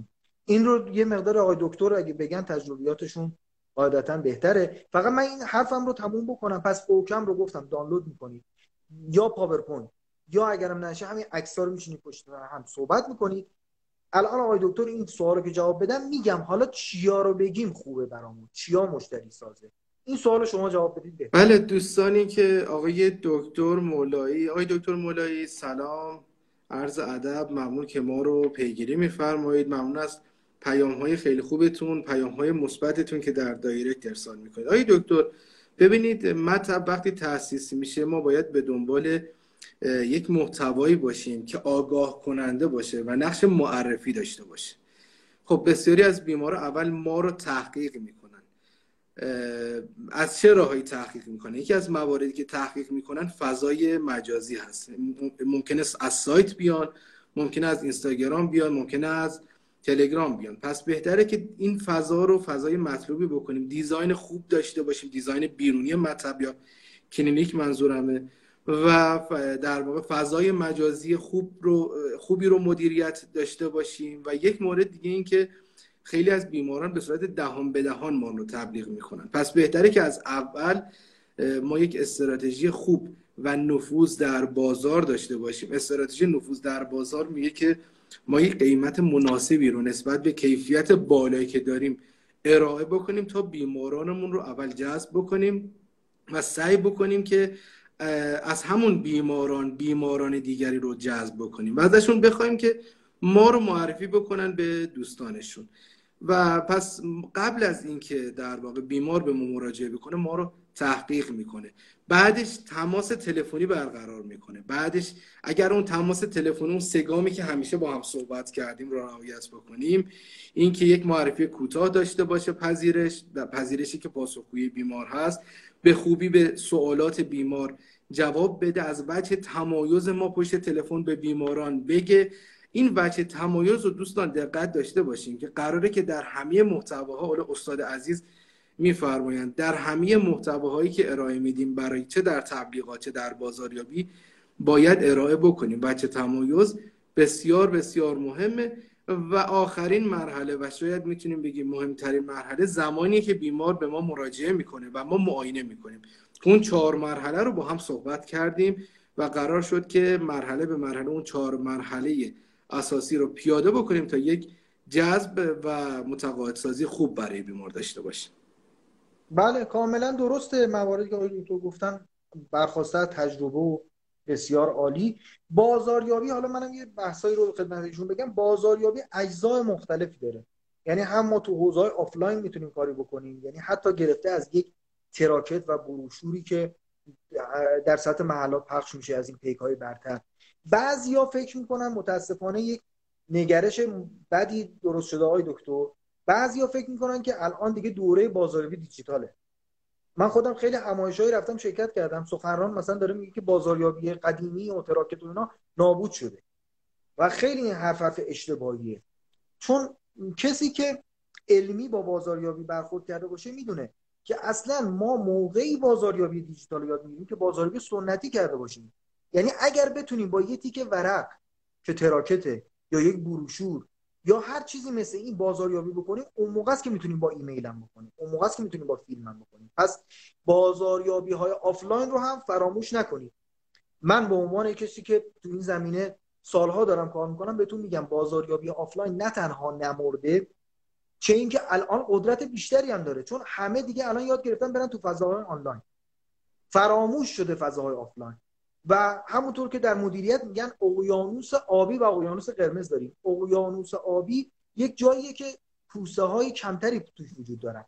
این رو یه مقدار آقای دکتر اگه بگن تجربیاتشون قاعدتا بهتره. فقط من این حرفم رو تموم بکنم. پس oCam رو گفتم دانلود می‌کنید. یا PowerPoint یا اگرم نشه همین عکس‌ها رو میشینید پشت هم صحبت می‌کنید. الان آقای دکتر این سوال رو که جواب بدم میگم حالا چیا رو بگیم خوبه برامون؟ چیا مشتری سازه؟ این سوال شما جواب بدید بله دوستانی که آقای دکتر مولایی آقای دکتر مولایی سلام عرض ادب ممنون که ما رو پیگیری میفرمایید. ممنون از پیام های خیلی خوبتون پیام های مثبتتون که در دایرکت ارسال می‌کنید. آقای دکتر ببینید مطب وقتی تاسیس میشه ما باید به دنبال یک محتوایی باشیم که آگاه کننده باشه و نقش معرفی داشته باشه. خب بسیاری از بیمارا اول ما رو تحقیق می‌کنن. از چه راهی تحقیق می‌کنن؟ یکی از مواردی که تحقیق می‌کنن فضای مجازی هست. ممکنه از سایت بیان ممکنه از اینستاگرام بیان ممکنه از تلگرام بیان. پس بهتره که این فضا رو فضای مطلوبی بکنیم. design خوب داشته باشیم. design بیرونی مطب یا کلینیک منظورمه. و در واقع فضای مجازی خوب رو خوبی رو مدیریت داشته باشیم. و یک مورد دیگه این که خیلی از بیماران به صورت دهان به دهان ما رو تبلیغ می‌کنن. پس بهتره که از اول ما یک استراتژی خوب و نفوذ در بازار داشته باشیم. استراتژی نفوذ در بازار میگه که ما یک قیمت مناسبی رو نسبت به کیفیت بالایی که داریم ارائه بکنیم تا بیمارانمون رو اول جذب بکنیم و سعی بکنیم که از همون بیماران بیماران دیگری رو جذب بکنیم و ازشون بخوایم که ما رو معرفی بکنن به دوستانشون. و پس قبل از اینکه در واقع بیمار به ما مراجعه بکنه ما رو تحقیق می‌کنه. بعدش تماس تلفنی برقرار می‌کنه. بعدش اگر اون تماس تلفنی اون سگامی که همیشه با هم صحبت کردیم رو رعایت بکنیم اینکه یک معرفی کوتاه داشته باشه پذیرش پذیرشی که پاسخگوی بیمار هست به خوبی به سوالات بیمار جواب بده از وجه تمایز ما پشت تلفن به بیماران بگه. این وجه تمایز رو دوستان دقت داشته باشیم که قراره که در همه محتواها حالا استاد عزیز میفرمایند در همه محتواهایی که ارائه میدیم برای چه در تبلیغات چه در بازاریابی باید ارائه بکنیم. بچه تمایز بسیار بسیار مهمه و آخرین مرحله و شاید می‌تونیم بگیم مهمترین مرحله زمانی که بیمار به ما مراجعه می‌کنه و ما معاینه می‌کنیم. اون چهار مرحله رو با هم صحبت کردیم و قرار شد که مرحله به مرحله اون چهار مرحله اساسی رو پیاده بکنیم تا یک جذب و متقاعدسازی خوب برای بیمار داشته باشیم. بله کاملا درسته. مواردی که آقای تو گفتن برخواسته تجربه و بسیار عالی. بازاریابی حالا منم یه بحثایی رو خدمتشون بگم. بازاریابی اجزای مختلفی داره. یعنی هم ما تو حوزه آفلاین می‌تونیم کاری بکنیم. یعنی حتی گرفته از یک تراکت و بروشوری که در سطح محلات پخش میشه از این پیک های برتر. بعضیا فکر می‌کنن متاسفانه یک نگرش بدی درست شده آقای دکتر. بعضیا فکر می‌کنن که الان دیگه دوره بازاریابی دیجیتاله. من خودم خیلی همایشایی رفتم شرکت کردم. سخنران مثلا داره میگه که بازاریابی قدیمی و تراکت و اینا نابود شده. و خیلی این حرف حرف اشتباهیه. چون کسی که علمی با بازاریابی برخورد کرده باشه می‌دونه که اصلا ما موقعی بازاریابی دیجیتال یاد می‌گیریم که بازاریابی سنتی کرده باشیم. یعنی اگر بتونیم با یه تک ورق که تراکته یا یک بروشور یا هر چیزی مثل این بازاریابی بکنیم اون موقع است که می‌تونیم با ایمیل هم بکنیم. اون موقع است که می‌تونیم با فیلم هم بکنیم. پس بازاریابی های آفلاین رو هم فراموش نکنید. من به عنوان کسی که تو این زمینه سالها دارم کار می‌کنم بهتون میگم بازاریابی آفلاین نه تنها نمرده چه اینکه الان قدرت بیشتری هم داره. چون همه دیگه الان یاد گرفتن برن تو فضاهای آنلاین. فراموش شده فضاهای آفلاین. و همونطور که در مدیریت میگن اقیانوس آبی و اقیانوس قرمز داریم. اقیانوس آبی یک جاییه که کوسه های کمتری توش وجود دارن.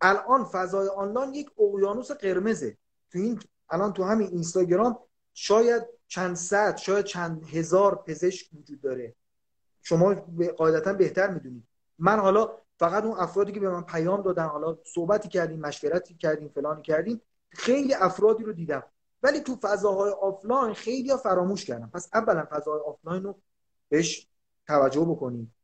الان فضای آنلاین یک اقیانوس قرمزه. تو این الان تو همین اینستاگرام شاید چند صد شاید چند هزار پزشک وجود داره. شما قاعدتا بهتر می‌دونید. من حالا فقط اون افرادی که به من پیام دادن حالا صحبتی کردیم مشورتی کردیم فلانی کردیم خیلی افرادی رو دیدم. ولی تو فضاهای آفلاین خیلی ها فراموش کردن پس اولا فضاهای آفلاین رو بهش توجه بکنیم.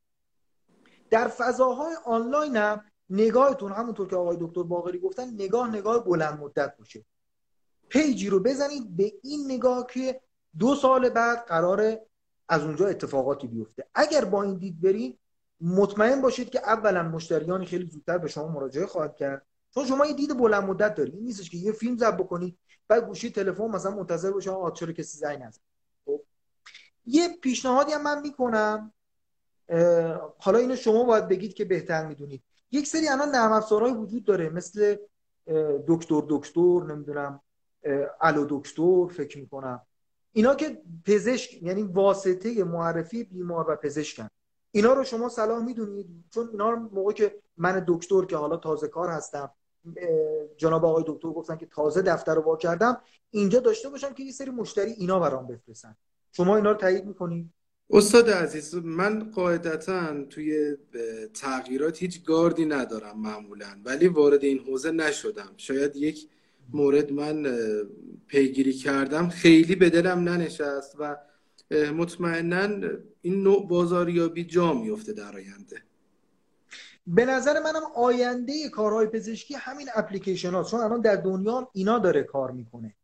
در فضاهای آنلاین هم نگاهتون همونطور که آقای دکتر باقری گفتن نگاه نگاه بلند مدت باشه. پیجی رو بزنید به این نگاه که دو سال بعد قرار از اونجا اتفاقاتی بیفته. اگر با این دید برید مطمئن باشید که اولا مشتریان خیلی زودتر به شما مراجعه خواهد کرد. چون شما یه دید بلند مدت دارید. این نیستش که یه فیلم ضبط بکنید بعد گوشی تلفن مثلا منتظر باشه آقا چرا کسی زنگ نزد؟ خب. یه پیشنهادی هم من می‌کنم. حالا اینو شما باید بگید که بهتر می‌دونید. یک سری الان نرم افزارهای وجود داره مثل دکتر دکتر نمی‌دونم الو دکتر فکر می‌کنم. اینا که پزشک یعنی واسطه معرفی بیمار و پزشکن. اینا رو شما صلاح می‌دونید. چون اینا موقع که من دکتر که حالا تازه کار هستم جناب آقای دکتر گفتن که تازه دفتر رو وا کردم. اینجا داشته باشم که یه سری مشتری اینا برام بفرستن. شما اینا رو تایید می‌کنید استاد عزیز من قاعدتا توی تغییرات هیچ گاردی ندارم معمولا ولی وارد این حوزه نشدم. شاید یک مورد من پیگیری کردم. خیلی به دلم ننشست و مطمئنا این نوع بازاریابی جا میفته در آینده. به نظر منم آینده کارهای پزشکی همین اپلیکیشن ها چون الان در دنیا اینا داره کار می‌کنه.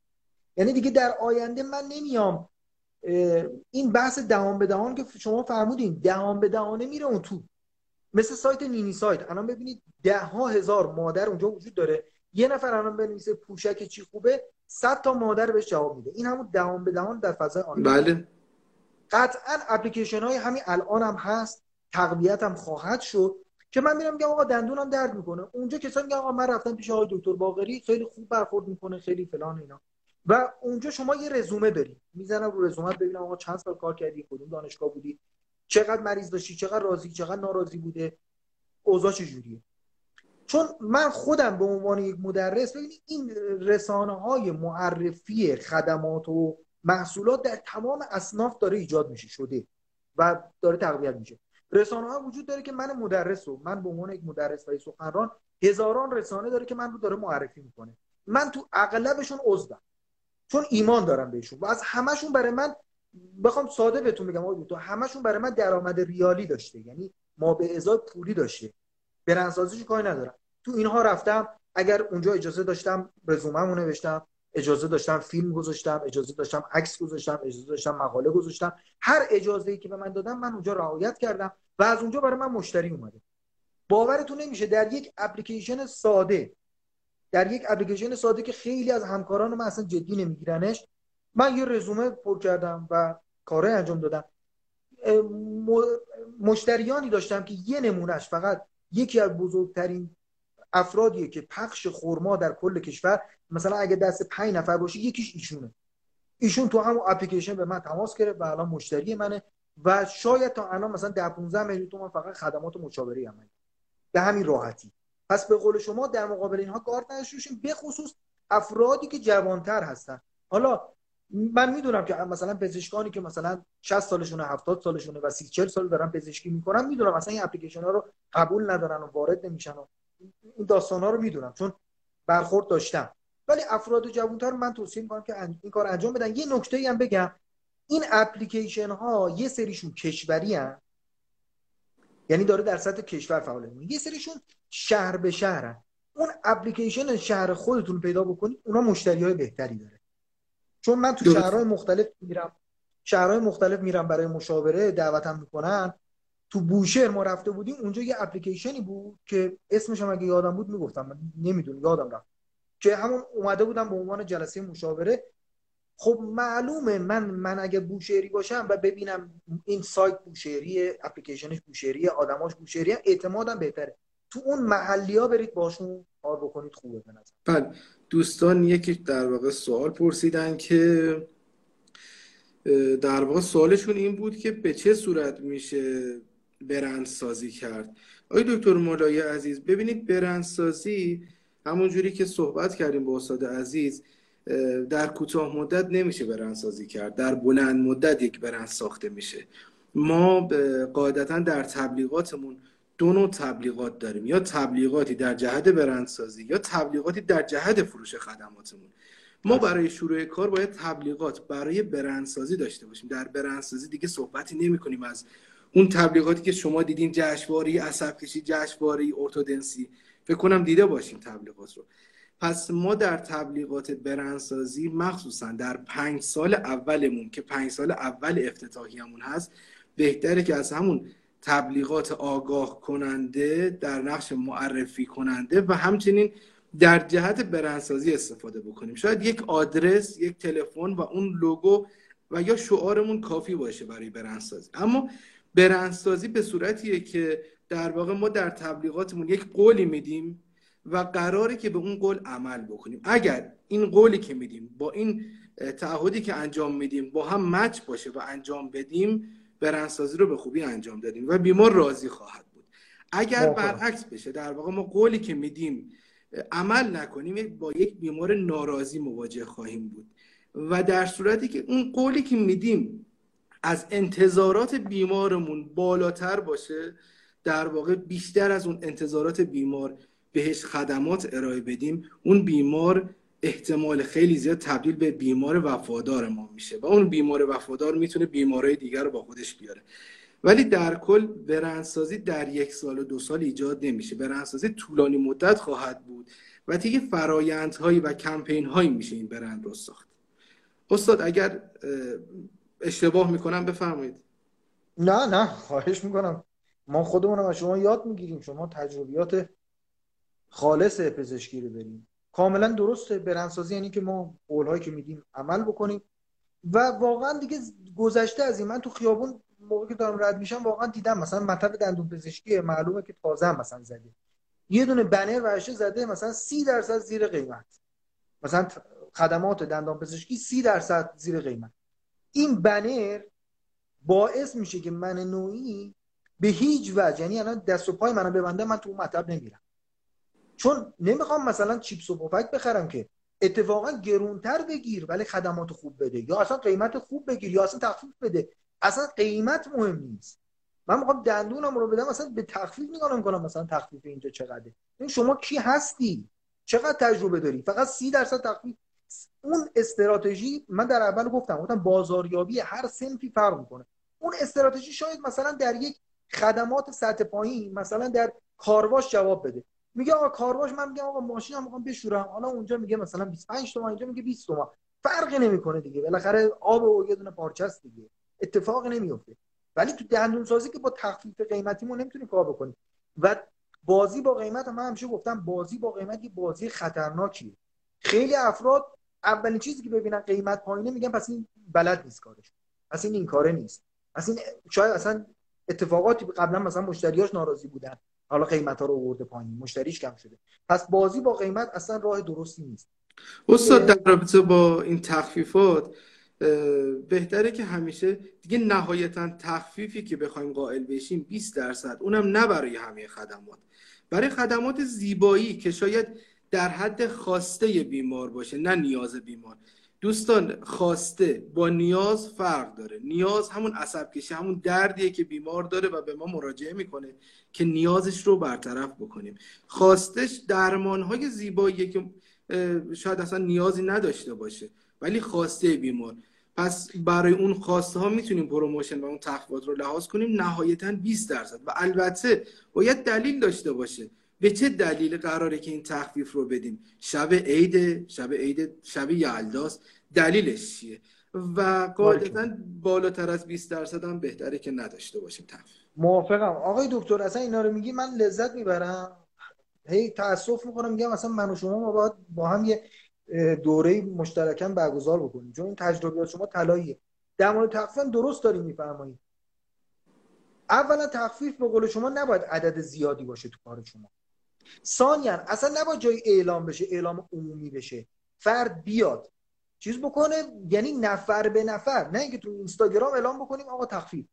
یعنی دیگه در آینده من نمیام این بحث دهان به دهان که شما فرمودین دهان به دهانه میره اون تو. مثل سایت نینی سایت. الان ببینید ده ها هزار مادر اونجا وجود داره. یه نفر الان بنویسه پوشک چی خوبه صد تا مادر بهش جواب میده. این همون دهان به دهان در فضای آنلاین. بله. قطعا اپلیکیشن های همین الان هم هست. تقویت هم خواهد شد. که من میرم میگم آقا دندونم درد می‌کنه. اونجا کسایی میگن آقا من رفتم پیش آقای دکتر باقری خیلی خوب برخورد می‌کنه خیلی فلان اینا. و اونجا شما یه رزومه داری می‌زنم رو رزومه ببینم آقا چند سال کار کردی کدوم دانشگاه بودی چقدر مریض داشتی چقدر راضی چقدر ناراضی بوده اوضاع چجوریه چون من خودم به عنوان یک مدرس ببینید این رسانه های معرفی خدمات و محصولات در تمام اصناف داره ایجاد میشه شده و داره تقویت میشه. رسانه ها وجود داره که من مدرس رو من به عنوان یک مدرس و سخنران هزاران رسانه داره که من رو داره معرفی می‌کنه. من تو اغلبشون عضوم. چون ایمان دارم بهشون. و از همشون برای من بخوام ساده بهتون بگم آقا تو همشون برای من درآمد ریالی داشته. یعنی ما به ازای پولی داشته. برندسازیش کاری ندارم. تو اینها رفتم. اگر اونجا اجازه داشتم رزومه‌مو نوشتم. اجازه داشتم فیلم گذاشتم اجازه داشتم عکس گذاشتم اجازه داشتم مقاله گذاشتم. هر اجازه ای که به من دادم من اونجا رعایت کردم و از اونجا برای من مشتری اومده. باورتون نمیشه در یک اپلیکیشن ساده در یک اپلیکیشن ساده که خیلی از همکاران من اصلا جدی نمیگیرنش من یه رزومه پر کردم و کارهای انجام دادم. مشتریانی داشتم که یه نمونهش فقط یکی از بزرگترین افرادیه که پخش خورما در کل کشور مثلا اگه دست پنج نفر باشه یکیش ایشونه. ایشون تو همون اپلیکیشن به من تماس گرفت و الان مشتری منه و شاید تا الان مثلا 10 15 میلیون تومان فقط خدمات مشاوره هم به همین راحتی. پس به قول شما در مقابل اینها کار نداشته به خصوص افرادی که جوانتر هستن. حالا من می‌دونم که مثلا پزشکانی که مثلا 60 سالشونه 70 سالشونه و 30 40 سال دارن پزشکی می‌کنن می‌دونم مثلا این اپلیکیشن ها رو قبول ندارن و وارد نمیشن و این داستان ها رو می‌دونم. چون برخورد داشتم. ولی افراد جوانتر من توصیه می‌کنم که این کار انجام بدن. یه نکته ای هم بگم. این اپلیکیشن ها یه سریشون کشوری هن. یعنی داره در سطح کشور فعال یه سریشون شهر به شهر اون اپلیکیشن شهر خودتون پیدا بکنید اونا مشتری های بهتری داره. چون من تو شهرهای مختلف میرم. شهرهای مختلف میرم برای مشاوره دعوتم می‌کنن. تو بوشهر ما رفته بودیم اونجا یه اپلیکیشنی بود که اسمش هم اگه یادم بود می‌گفتم. نمی‌دونم یادم رفت. که همون اومده بودم به عنوان جلسه مشاوره. خب معلومه من من اگه بوشهری باشم و ببینم این سایت بوشهری اپلیکیشنش بوشهری آدماش بوشهری اعتمادم بهتره. تو اون محلی ها برید باشون کار بکنید خوبه به نظر. بله دوستان یکی در واقع سوال پرسیدن که در واقع سوالشون این بود که به چه صورت میشه برندسازی کرد. آقای دکتر مولای عزیز ببینید برندسازی جوری که صحبت کردیم با استاد عزیز در کوتاه مدت نمیشه برندسازی کرد. در بلند مدت یک برند ساخته میشه. ما قاعدتا در تبلیغاتمون دو نوع تبلیغات داریم. یا تبلیغاتی در جهت برندسازی یا تبلیغاتی در جهت فروش خدماتمون. ما برای شروع کار باید تبلیغات برای برندسازی داشته باشیم. در برندسازی دیگه صحبتی نمی کنیم از اون تبلیغاتی که شما دیدین جشنواره عصب کشی جشنواره ارتودنسی. فکر کنم دیده باشین تبلیغات رو. پس ما در تبلیغات برندسازی مخصوصا در پنج سال اولمون که پنج سال اول افتتاحیمون هست بهتره که از همون تبلیغات آگاه کننده در نقش معرفی کننده و همچنین در جهت برندسازی استفاده بکنیم. شاید یک آدرس یک تلفن و اون لوگو و یا شعارمون کافی باشه برای برندسازی. اما برندسازی به صورتیه که در واقع ما در تبلیغاتمون یک قولی میدیم و قراره که به اون قول عمل بکنیم. اگر این قولی که میدیم با این تعهدی که انجام میدیم با هم مچ باشه و انجام بدیم برندسازی رو به خوبی انجام دادیم و بیمار راضی خواهد بود. اگر برعکس بشه در واقع ما قولی که میدیم عمل نکنیم با یک بیمار ناراضی مواجه خواهیم بود. و در صورتی که اون قولی که میدیم از انتظارات بیمارمون بالاتر باشه در واقع بیشتر از اون انتظارات بیمار بهش خدمات ارائه بدیم. اون بیمار احتمال خیلی زیاد تبدیل به بیمار وفادار ما میشه و اون بیمار وفادار می‌تونه بیمارای دیگر رو با خودش بیاره. ولی در کل برندسازی در یک سال و دو سال ایجاد نمیشه. برندسازی طولانی مدت خواهد بود و دیگه فرایندهایی و کمپین هایی میشه این برند رو ساخت. استاد اگر اشتباه می‌کنم بفرمایید. نه نه خواهش می‌کنم. ما خودمونم از شما یاد می‌گیریم. شما تجربیات خالص پزشکی رو داریم. کاملا درسته. برندسازی یعنی که ما قولهایی که میدیم عمل بکنیم. و واقعا دیگه گذشته از این. من تو خیابون موقعی که دارم رد میشم واقعا دیدم مثلا مطب دندون پزشکی معلومه که تازه هم مثلا زده. یه دونه بنر ورشه زده مثلا سی درصد زیر قیمت. مثلا خدمات دندان پزشکی سی درصد زیر قیمت. این بنر باعث میشه که من نوعی به هیچ وجه. یعنی الان دست و پای منو ببنده من تو اون مطب نمیرم. چون نمی‌خوام مثلا چیپس و پفک بخرم که اتفاقا گرونتر بگیر ولی خدمات خوب بده. یا اصلا قیمت خوب بگیر یا اصلا تخفیف بده. اصلا قیمت مهم نیست. من می‌خوام دندونم رو بدم مثلا به تخفیف نگاه نمی‌کنم مثلا تخفیف اینجا چقدره. این شما کی هستی؟ چقدر تجربه داری؟ فقط سی درصد تخفیف. اون استراتژی من در اول گفتم گفتم بازاریابی هر سنفی فرق می‌کنه. اون استراتژی شاید مثلا در یک خدمات سطح پایین مثلا در کارواش جواب بده. میگه آقا کارواش من میگم آقا ماشینم می‌خوام بشورم. حالا اونجا میگه مثلا 25 تومن اینجا میگه 20 تومن. فرقی نمی‌کنه دیگه. بالاخره آب و یه دونه پارچه است دیگه. اتفاق نمیفته ولی تو دندون سازی که با تخفیف قیمتی ما نمی‌تونیم کار بکنیم. و بازی با قیمت من همیشه گفتم بازی با قیمت یه بازی خطرناکیه. خیلی افراد اولین چیزی که ببینن قیمت پایینه میگن پس این بلد نیست کارش. پس این این کاره نیست. پس این شاید اصلا اتفاقاتی قبلا مثلا مشتریاش ناراضی بودن. حالا قیمت ها رو آورده پایین. مشتریش کم شده. پس بازی با قیمت اصلا راه درستی نیست. استاد در رابطه با این تخفیفات بهتره که همیشه دیگه نهایتا تخفیفی که بخوایم قائل بشیم 20 درصد. اونم نه برای همه خدمات. برای خدمات زیبایی که شاید در حد خواسته بیمار باشه نه نیاز بیمار. دوستان خواسته با نیاز فرق داره. نیاز همون عصب کشی همون دردیه که بیمار داره و به ما مراجعه می‌کنه که نیازش رو برطرف بکنیم. خواستش درمانهای زیباییه که شاید اصلا نیازی نداشته باشه ولی خواسته بیمار. پس برای اون خواسته ها می‌تونیم promotion و اون تخفیفات رو لحاظ کنیم نهایتا 20 درصد. و البته باید دلیل داشته باشه. به چه دلیل قراره که این تخفیف رو بدیم؟ شب عید شب عید شب یلداست. دلیلش چیه؟ و قاعدتا بالاتر از 20 درصد هم بهتره که نداشته باشیم تخفیف. موافقم. آقای دکتر اصلا اینا رو میگی من لذت می‌برم. هی تاسف می‌کنم میگم اصلا من و شما ما باید با هم یه دوره مشترکاً برگزار بکنیم. چون این تجربیات شما طلاییه. در مورد تخفیف درست داریم میفرمایید. اولا تخفیف به قول شما نباید عدد زیادی باشه تو کار شما. ثانیا اصلا نباید جای اعلام بشه اعلام عمومی بشه. فرد بیاد چیز بکنه یعنی نفر به نفر نه اینکه تو اینستاگرام اعلام بکنیم آقا تخفیف.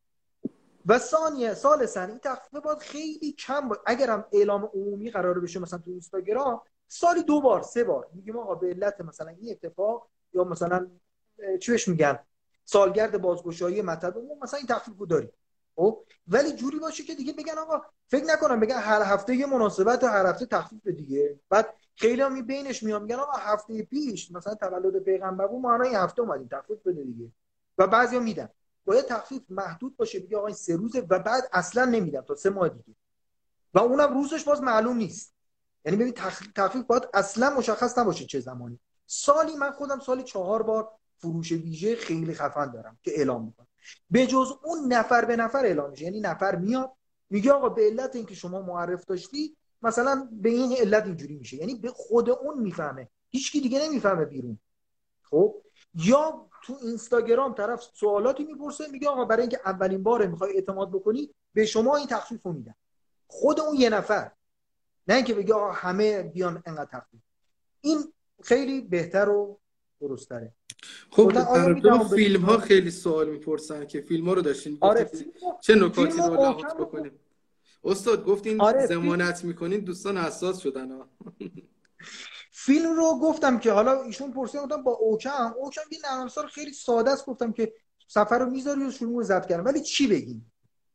و ثانیه ثالثا این تخفیف باید خیلی کم باید اگرم اعلام عمومی قرار بشه مثلا تو اینستاگرام سالی دو بار سه بار. میگیم آقا به علت مثلا این اتفاق یا مثلا چی میگن؟ سالگرد بازگشایی مطلب مثلا این تخفیف رو داریم. خب ولی جوری باشه که دیگه بگن آقا فکر نکنم بگن هر هفته یه مناسبت و هر هفته تخفیف دیگه. بعد خیلی هم بینش میام میگن آقا هفته پیش مثلا تولد پیغمبر بود ما این هفته اومدیم تخفیف بده دیگه. و بعضیا میدن. باید تخفیف محدود باشه بگه آقا این سه روزه و بعد اصلا نمیدم تا سه ماه دیگه. و اونم روزش باز معلوم نیست. یعنی ببین تخفیف باید اصلا مشخص نباشه چه زمانی. سالی من خودم سالی چهار بار فروش ویژه خیلی خفن دارم که اعلام می‌کنم. به جز اون نفر به نفر اعلام میشه. یعنی نفر میاد میگه آقا به علت اینکه شما معرف داشتی مثلا به این علت اینجوری میشه. یعنی به خود اون می‌فهمه. هیچکی دیگه نمی‌فهمه بیرون. خب؟ یا تو اینستاگرام طرف سوالاتی می‌پرسه میگه آقا برای اینکه اولین باره می‌خوای اعتماد بکنی به شما این تخفیف رو میدن. خود اون یه نفر. نه اینکه بگه آقا همه بیان انقدر تخفیف. این خیلی بهتر و درست تره خب در فیلم ها خیلی سوال می‌پرسن که فیلم ها رو داشتین آره چه نکاتی رو لحاظ بکنیم؟ استاد گفتین آره زمانت می‌کنین دوستان حساس شدن ها. فیلم رو گفتم که حالا ایشون پرسیدن با اوکم. اوکم یه نرم خیلی ساده است. گفتم که سفر رو می‌ذاری و شروع زد کردن. ولی چی بگیم؟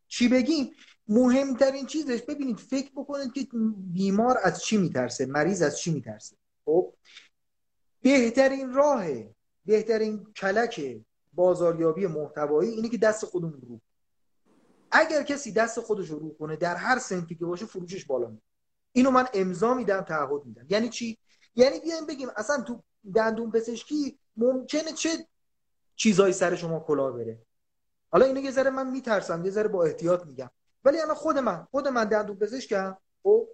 چی بگیم؟ مهمترین چیزش ببینید فکر بکنید که بیمار از چی میترسه مریض از چی میترسه. خب؟ بهترین راه بهترین کلک بازاریابی محتوایی اینه که دست خودمون رو اگر کسی دست خودش رو کنه در هر سنفی که باشه فروشش بالا میره اینو من امضا میدم تعهد میدم. یعنی چی؟ یعنی بیایم بگیم اصلا تو دندون پزشکی ممکنه چه چیزایی سر شما کلاه بره؟ حالا اینو یه ذره من میترسم یه ذره با احتیاط میگم. ولی الان خود من خود من دندون پزشکم خب؟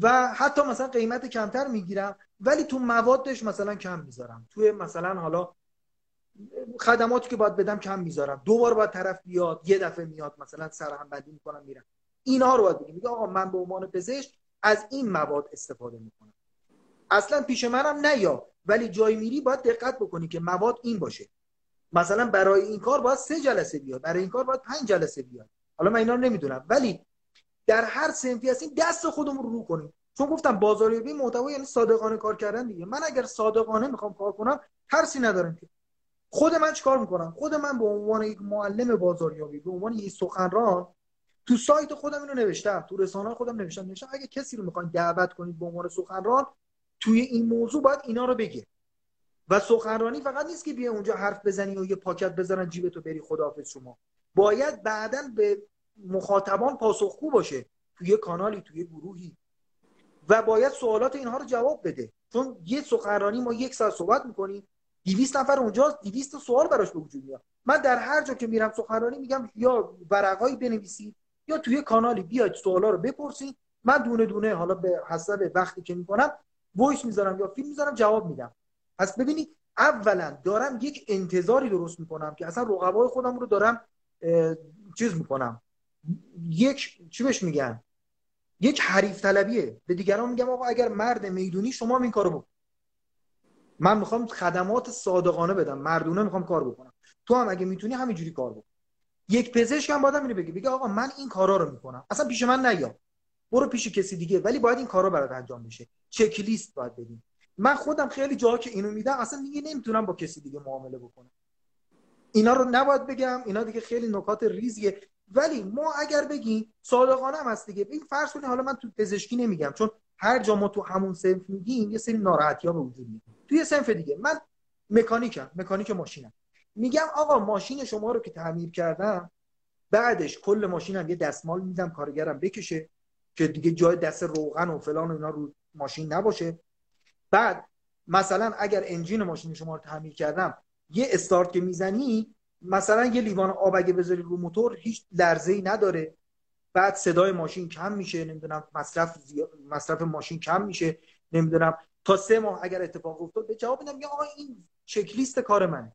و حتی مثلا قیمت کمتر می‌گیرم. ولی تو موادش مثلا کم می‌ذارم. توی مثلا حالا خدماتی که باید بدم کم می‌ذارم. دو بار باید طرف بیاد یه دفعه میاد مثلا سرهم بندی می‌کنم میرم. اینها رو باید بگیم میگه آقا من به عنوان پزشک از این مواد استفاده می‌کنم. اصلا پیش منم نیا. ولی جای میری باید دقت بکنی که مواد این باشه. مثلا برای این کار باید سه جلسه بیاد. برای این کار باید پنج جلسه بیاد. حالا من اینا رو نمی‌دونم. ولی در هر سنفی هستیم دست خودمون رو رو کنیم. چون گفتم بازاریابی محتوا یعنی صادقانه کار کردن دیگه. من اگر صادقانه می‌خوام کار کنم ترسی ندارم که. خود من چیکار می‌کنم؟ خود من به عنوان یک معلم بازاریابی به عنوان یک سخنران تو سایت خودم اینو نوشتم تو رسانه خودم نوشتم. نوشتم اگه کسی رو می‌خواین دعوت کنید به عنوان سخنران توی این موضوع باید اینا رو بگه. و سخنرانی فقط نیست که بیا اونجا حرف بزنی و یه پاکت بزنن جیبتو بری خداحافظ شما. باید بعدا به مخاطبان پاسخگو باشه. توی کانالی توی گروهی. و باید سوالات اینها رو جواب بده. چون یه سخنرانی ما یک ساعت صحبت می‌کنیم 200 نفر اونجا 200 سوال براش به وجود میاد. من در هر جا که میرم سخنرانی میگم یا ورقایی بنویسید یا توی کانالی بیاید سوالا رو بپرسید. من دونه دونه حالا به حسب وقتی که می‌کنم وایس می‌ذارم یا فیلم می‌ذارم جواب میدم. پس ببینید اولا دارم یک انتظاری درست می‌کنم که اصلا رقبای خودم رو دارم چیز می‌کنم. یک چی بهش میگن؟ یک حریف طلبیه. به دیگران میگم آقا اگر مرد می‌دونی شما این کارو بکن. من می‌خوام خدمات صادقانه بدم. مردونه می‌خوام کار بکنم. تو هم اگه می‌تونی همینجوری کار بکن. یک پزشک هم باید اینو بگه. بگه آقا من این کارا رو می‌کنم. اصلا پیش من نیا. برو پیش کسی دیگه. ولی باید این کارا برات انجام بشه. چک لیست باید بدیم. من خودم خیلی جاها که اینو میدم اصلا دیگه نمی‌تونم با کسی دیگه معامله بکنم. اینا رو نباید بگم. اینا دیگه خیلی نکات ریزیه. ولی ما اگر بگیم صادقانه هم هست دیگه. این فرض کنید حالا من تو پزشکی نمیگم چون هر جا ما تو همون سنف میگیم یه سری ناراحتی ها به وجود میاد. توی سنف دیگه. من مکانیکم مکانیک ماشینم. میگم آقا ماشین شما رو که تعمیر کردم بعدش کل ماشینم یه دستمال میدم کارگرم بکشه که دیگه جای دست روغن و فلان و اینا رو ماشین نباشه. بعد مثلا اگر انجین ماشین شما رو تعمیر کردم یه استارت که می‌زنی مثلا یه لیوان آب اگه بذاری رو موتور هیچ لرزه ای نداره. بعد صدای ماشین کم میشه نمی‌دونم مصرف مصرف ماشین کم میشه نمی‌دونم. تا سه ماه اگر اتفاق افتاد به جواب میدم آقا این چک لیست کار منه.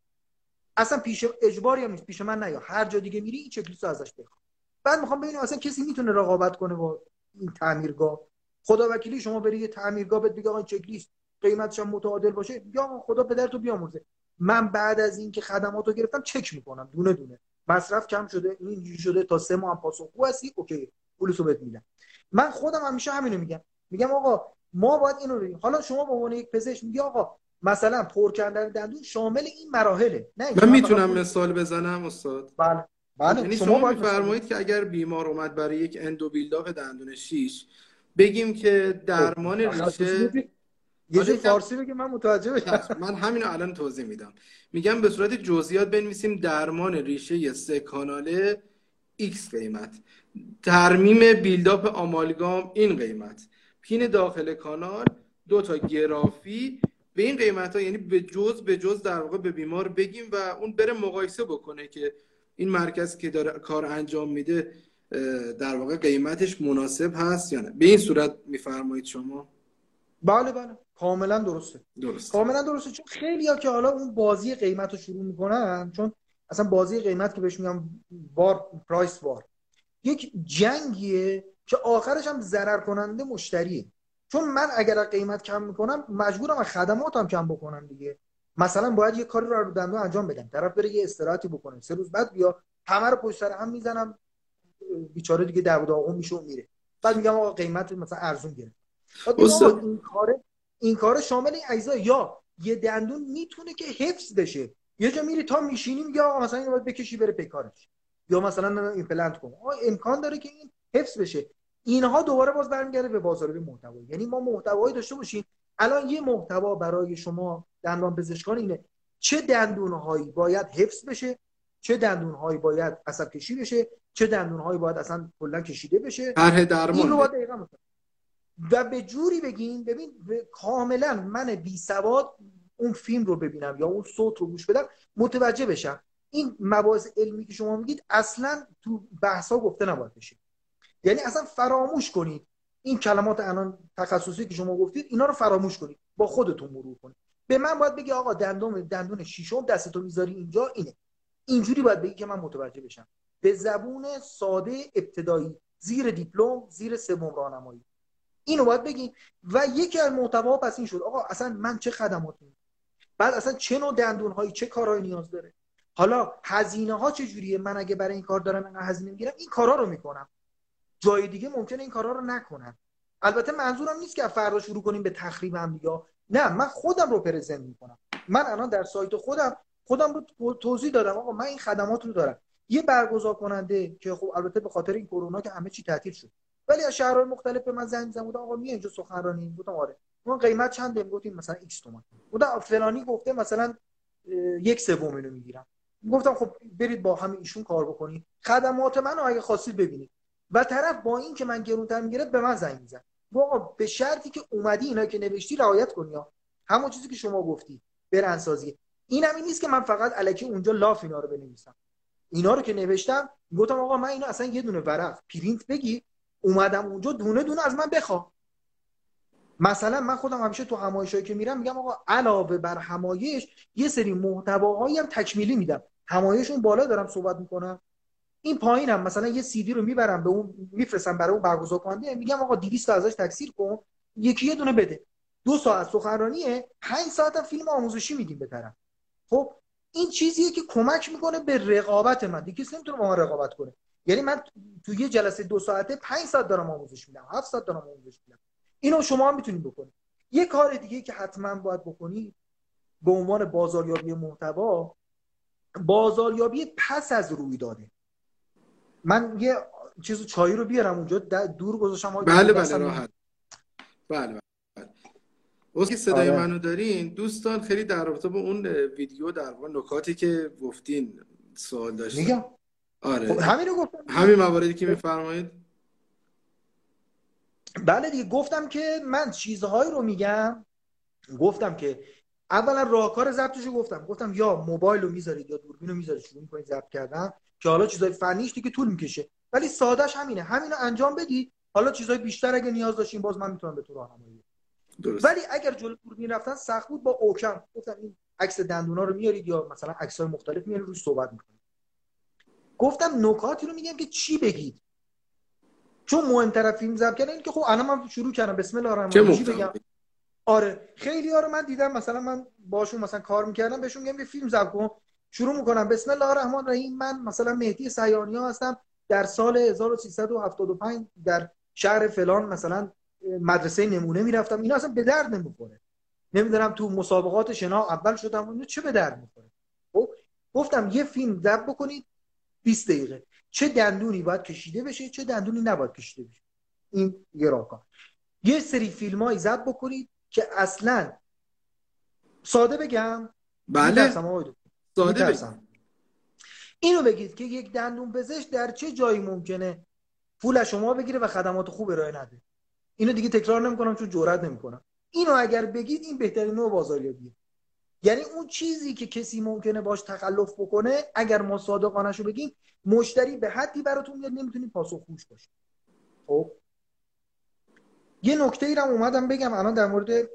اصلا پیش اجباری هم نیست پیش من نیا هر جا دیگه میری این چک لیست رو ازش بخوام بعد می‌خوام ببینم اصلا کسی می‌تونه رقابت کنه با این تعمیرگاه. خدا وکیلی شما بری یه تعمیرگاه بهت بگه آقا چک لیست قیمتش هم متعادل باشه. یا خدا پدر تو بیامرزه. من بعد از اینکه خدمات رو گرفتم چک می‌کنم دونه دونه. مصرف کم شده اینجوری شده تا سه ماه پاسخگو هستی اوکی پولش رو بهت میدم. من خودم همیشه همینو میگم. میگم آقا ما باید اینو بگیم حالا شما به عنوان یک پزشک میگی آقا مثلا پر کردن دندون شامل این مراحله. نه من می‌تونم مثال بزنم استاد؟ بله. بله یعنی شما, شما میفرمایید که اگر بیمار اومد برای یک اندو بیلداپ دندون شیش بگیم که درمان ریشه یه فارسی بگیم من متوجه بشم. من همینو الان توضیح میدم. میگم به صورت جزئیات بنویسیم درمان ریشه سه کاناله X قیمت. ترمیم بیلداپ آمالگام این قیمت. پین داخل کانال دو تا گرافی به این قیمت ها یعنی به جز به جز در واقع به بیمار بگیم و اون بره مقایسه بکنه که این مرکز که داره کار انجام میده در واقع قیمتش مناسب هست یا نه. به این صورت میفرمایید شما. بله بله. کاملا درسته. درست کاملا درسته. چون خیلی ها که حالا اون بازی قیمت رو شروع می‌کنن چون اصلا بازی قیمت که بهش میگم بار پرایس وار. یک جنگیه که آخرش هم ضرر کننده مشتریه. چون من اگر قیمت کم می‌کنم مجبورم از خدماتم کم بکنم دیگه. مثلا باید یه کاری رو رو دندون انجام بدم. طرف بره یه استراحتی بکنه. سه روز بعد بیا همه رو پشت سر هم می‌زنم. بیچاره دیگه در داغون میشه و میره. بعد میگم آقا قیمت مثلا ارزون گرفت. این کار این کار شامل این اجزا یا یه دندون می‌تونه که حفظ بشه. یه جا میری تا میشینی میگه آقا مثلا اینو باید بکشی بره پیکارش. یا مثلا ایمپلنت کن. امکان داره که این حفظ بشه. اینها دوباره باز برمیگرده به بازاریابی محتوا. یعنی ما محتوایی داشته باشیم. الان یه محتوا برای شما دندان پزشکان اینه. چه دندونهایی باید حفظ بشه؟ چه دندونهایی باید عصب کشی بشه؟ چه دندونهایی باید اصلا کلا کشیده بشه؟ طرح درمان. رو باید و یه جوری بگین ببین کاملا من بی سواد اون فیلم رو ببینم یا اون صوت رو گوش بدم متوجه بشم. این مباحث علمی که شما میگید اصلا تو بحثا گفته نباید بشه. یعنی اصلا فراموش کنید. این کلمات الان تخصصی که شما گفتید اینا رو فراموش کنید. با خودتون مرور کنید. به من باید بگی آقا دندون دندون شیشم دستتو می‌ذاری اینجا اینه. اینجوری باید بگی که من متوجه بشم. به زبون ساده ابتدایی زیر دیپلم زیر سوم راهنمایی. اینو باید بگین و یکی از محتوا پس این شد. آقا اصلا من چه خدماتی بعد اصلا چه نوع دندون هایی چه کارهایی نیاز داره؟ حالا هزینه ها چه جوریه؟ من اگه برای این کار دارم اینقدر هزینه می‌گیرم این کارا رو می‌کنم. جای دیگه ممکنه این کارا رو نکنم. البته منظورم نیست که فردا شروع کنیم به تخریب هم یا نه. من خودم رو پرزنت می‌کنم. من الان در سایت خودم خودم رو توضیح دادم. آقا من این خدمات رو دارم. یه برگزار کننده که خب البته به خاطر این کرونا که همه چی تعطیل شد. ولی از شهرهای مختلف به من زنگ زدن آقا میای اینجا سخنرانی گفتم آره. اون قیمت چنده گفتیم مثلا X تومن بودم فلانی گفته مثلا یک سوم اینو می‌گیرم. گفتم خب برید با همین ایشون کار بکنید. خدمات من اگه خواستید ببینید. و طرف با این که من گرونتر می‌گیره به من زنگ میزنه آقا به شرطی که اومدی اینا که نوشتی رعایت کنی ها. همون چیزی که شما گفتی برندسازی این هم این نیست که من فقط الکی اونجا لاف اینا رو بنویسم. اینا رو که نوشتم گفتم آقا من اینو اصلا یه دونه ورق پرینت بگی اومدم اونجا دونه دونه از من بخوا. مثلا من خودم همیشه تو همایشایی که میرم میگم آقا علاوه بر همایش یه سری محتواهایی هم تکمیلی میدم. همایشون بالا دارم صحبت می‌کنم. این پایینم. مثلا یه سیدی رو می‌برم به اون میفرستم برای اون برگزار کننده میگم آقا 200 ازش تکثیر کن. یکی یه دونه بده. دو ساعت سخنرانیه. 5 ساعت فیلم آموزشی میدیم به طرف. خب این چیزیه که کمک می‌کنه به رقابت من. دیگه کسی نمی‌تونه با من رقابت کنه. یعنی من تو یه جلسه دو ساعته 5 ساعت دارم آموزش میدم 7 ساعت دارم آموزش میدم. اینو شما هم می‌تونید بکنید. یه کار دیگه که حتما باید بکنید به عنوان بازاریابی محتوا بازاریابی پس از رویداده. من یه چیز چایی رو بیارم اونجا دور گذاشتم بله بله راحت. بله بله که صدای آره. منو دارین؟ دوستان خیلی در رابطه با اون ویدیو در واقع نکاتی که گفتین سوال داشتن میگم. آره. خب همین رو گفتم. همین مواردی که میفرمایید. بله دیگه گفتم که من چیزهایی رو میگم. گفتم که اولا راهکار ضبطش رو گفتم. گفتم یا موبایل رو می‌ذارید یا دوربین رو می‌ذارید شروع می‌کنید ضبط کردن که حالا چیزای فنیش دیگه طول می‌کشه. ولی سادهش همینه. همینو انجام بدید. حالا چیزای بیشتر اگه نیاز داشتین باز من می‌تونم بهتون راهنمایی ولی اگر جلو دوربین رفتن سخت بود با اوکم گفتم این عکس دندونا رو میارید یا مثلا عکسای مختلف میارید روش صحبت می‌کنید. گفتم نکاتی رو میگم که چی بگید؟ چون مهمتر فیلم ضبط کردن که خب الان من شروع کردم. بسم الله الرحمن الرحیم. بگم؟ آره خیلی ها رو من دیدم مثلا من باشون مثلا کار می‌کردم بهشون میگم یه فیلم ضبط کن. شروع می‌کنم. بسم الله الرحمن الرحیم. من مثلا مهدی سیانی ها هستم. در سال 1375 در شهر فلان مثلا مدرسه نمونه می‌رفتم. اینا اصلا به درد نمی‌خوره. نمی‌دونم تو مسابقات شنا اول شدم. اون چه به درد می‌خوره؟ خب گفتم یه فیلم ضبط بکنید. 20 دقیقه. چه دندونی باید کشیده بشه چه دندونی نباید کشیده بشه. این یه راهکار یه سری فیلم های ضبط بکنید که اصلا ساده بگم بله. ساده بگم. اینو بگید که یک دندون پزشک در چه جایی ممکنه پول از شما بگیره و خدمات خوب ارائه نده. اینو دیگه تکرار نمی‌کنم چون جرئت نمی‌کنم. اینو اگر بگید این بهترین نوع بازاریابیه. یعنی اون چیزی که کسی ممکنه باش تخلف بکنه اگر ما صادقانه رو بگیم مشتری به حدی براتون میاد نمی‌تونید پاسخگوش باشید خب؟ یه نکته ای رو اومدم بگم. الان در مورد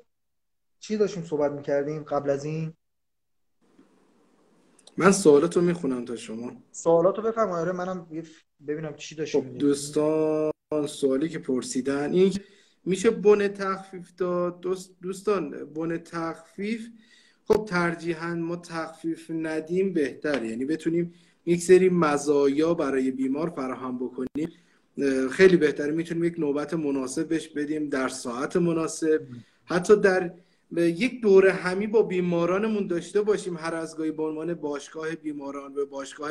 چی داشتیم صحبت می‌کردیم قبل از این؟ من سوالاتو می‌خونم تا شما. سوالاتو بفرمایید. آره منم ببینم چی داشتیم خب دوستان سوالی که پرسیدن این میشه بن تخفیف داد؟ دوست دوستان بن تخفیف خب ترجیحاً ما تخفیف ندیم بهتر یعنی بتونیم یک سری مزایا برای بیمار فراهم بکنیم. خیلی بهتره. می‌تونیم یک نوبت مناسب بهش بدیم در ساعت مناسب. حتی در یک دوره همی با بیمارانمون داشته باشیم. هر از گاهی به عنوان باشگاه بیماران و باشگاه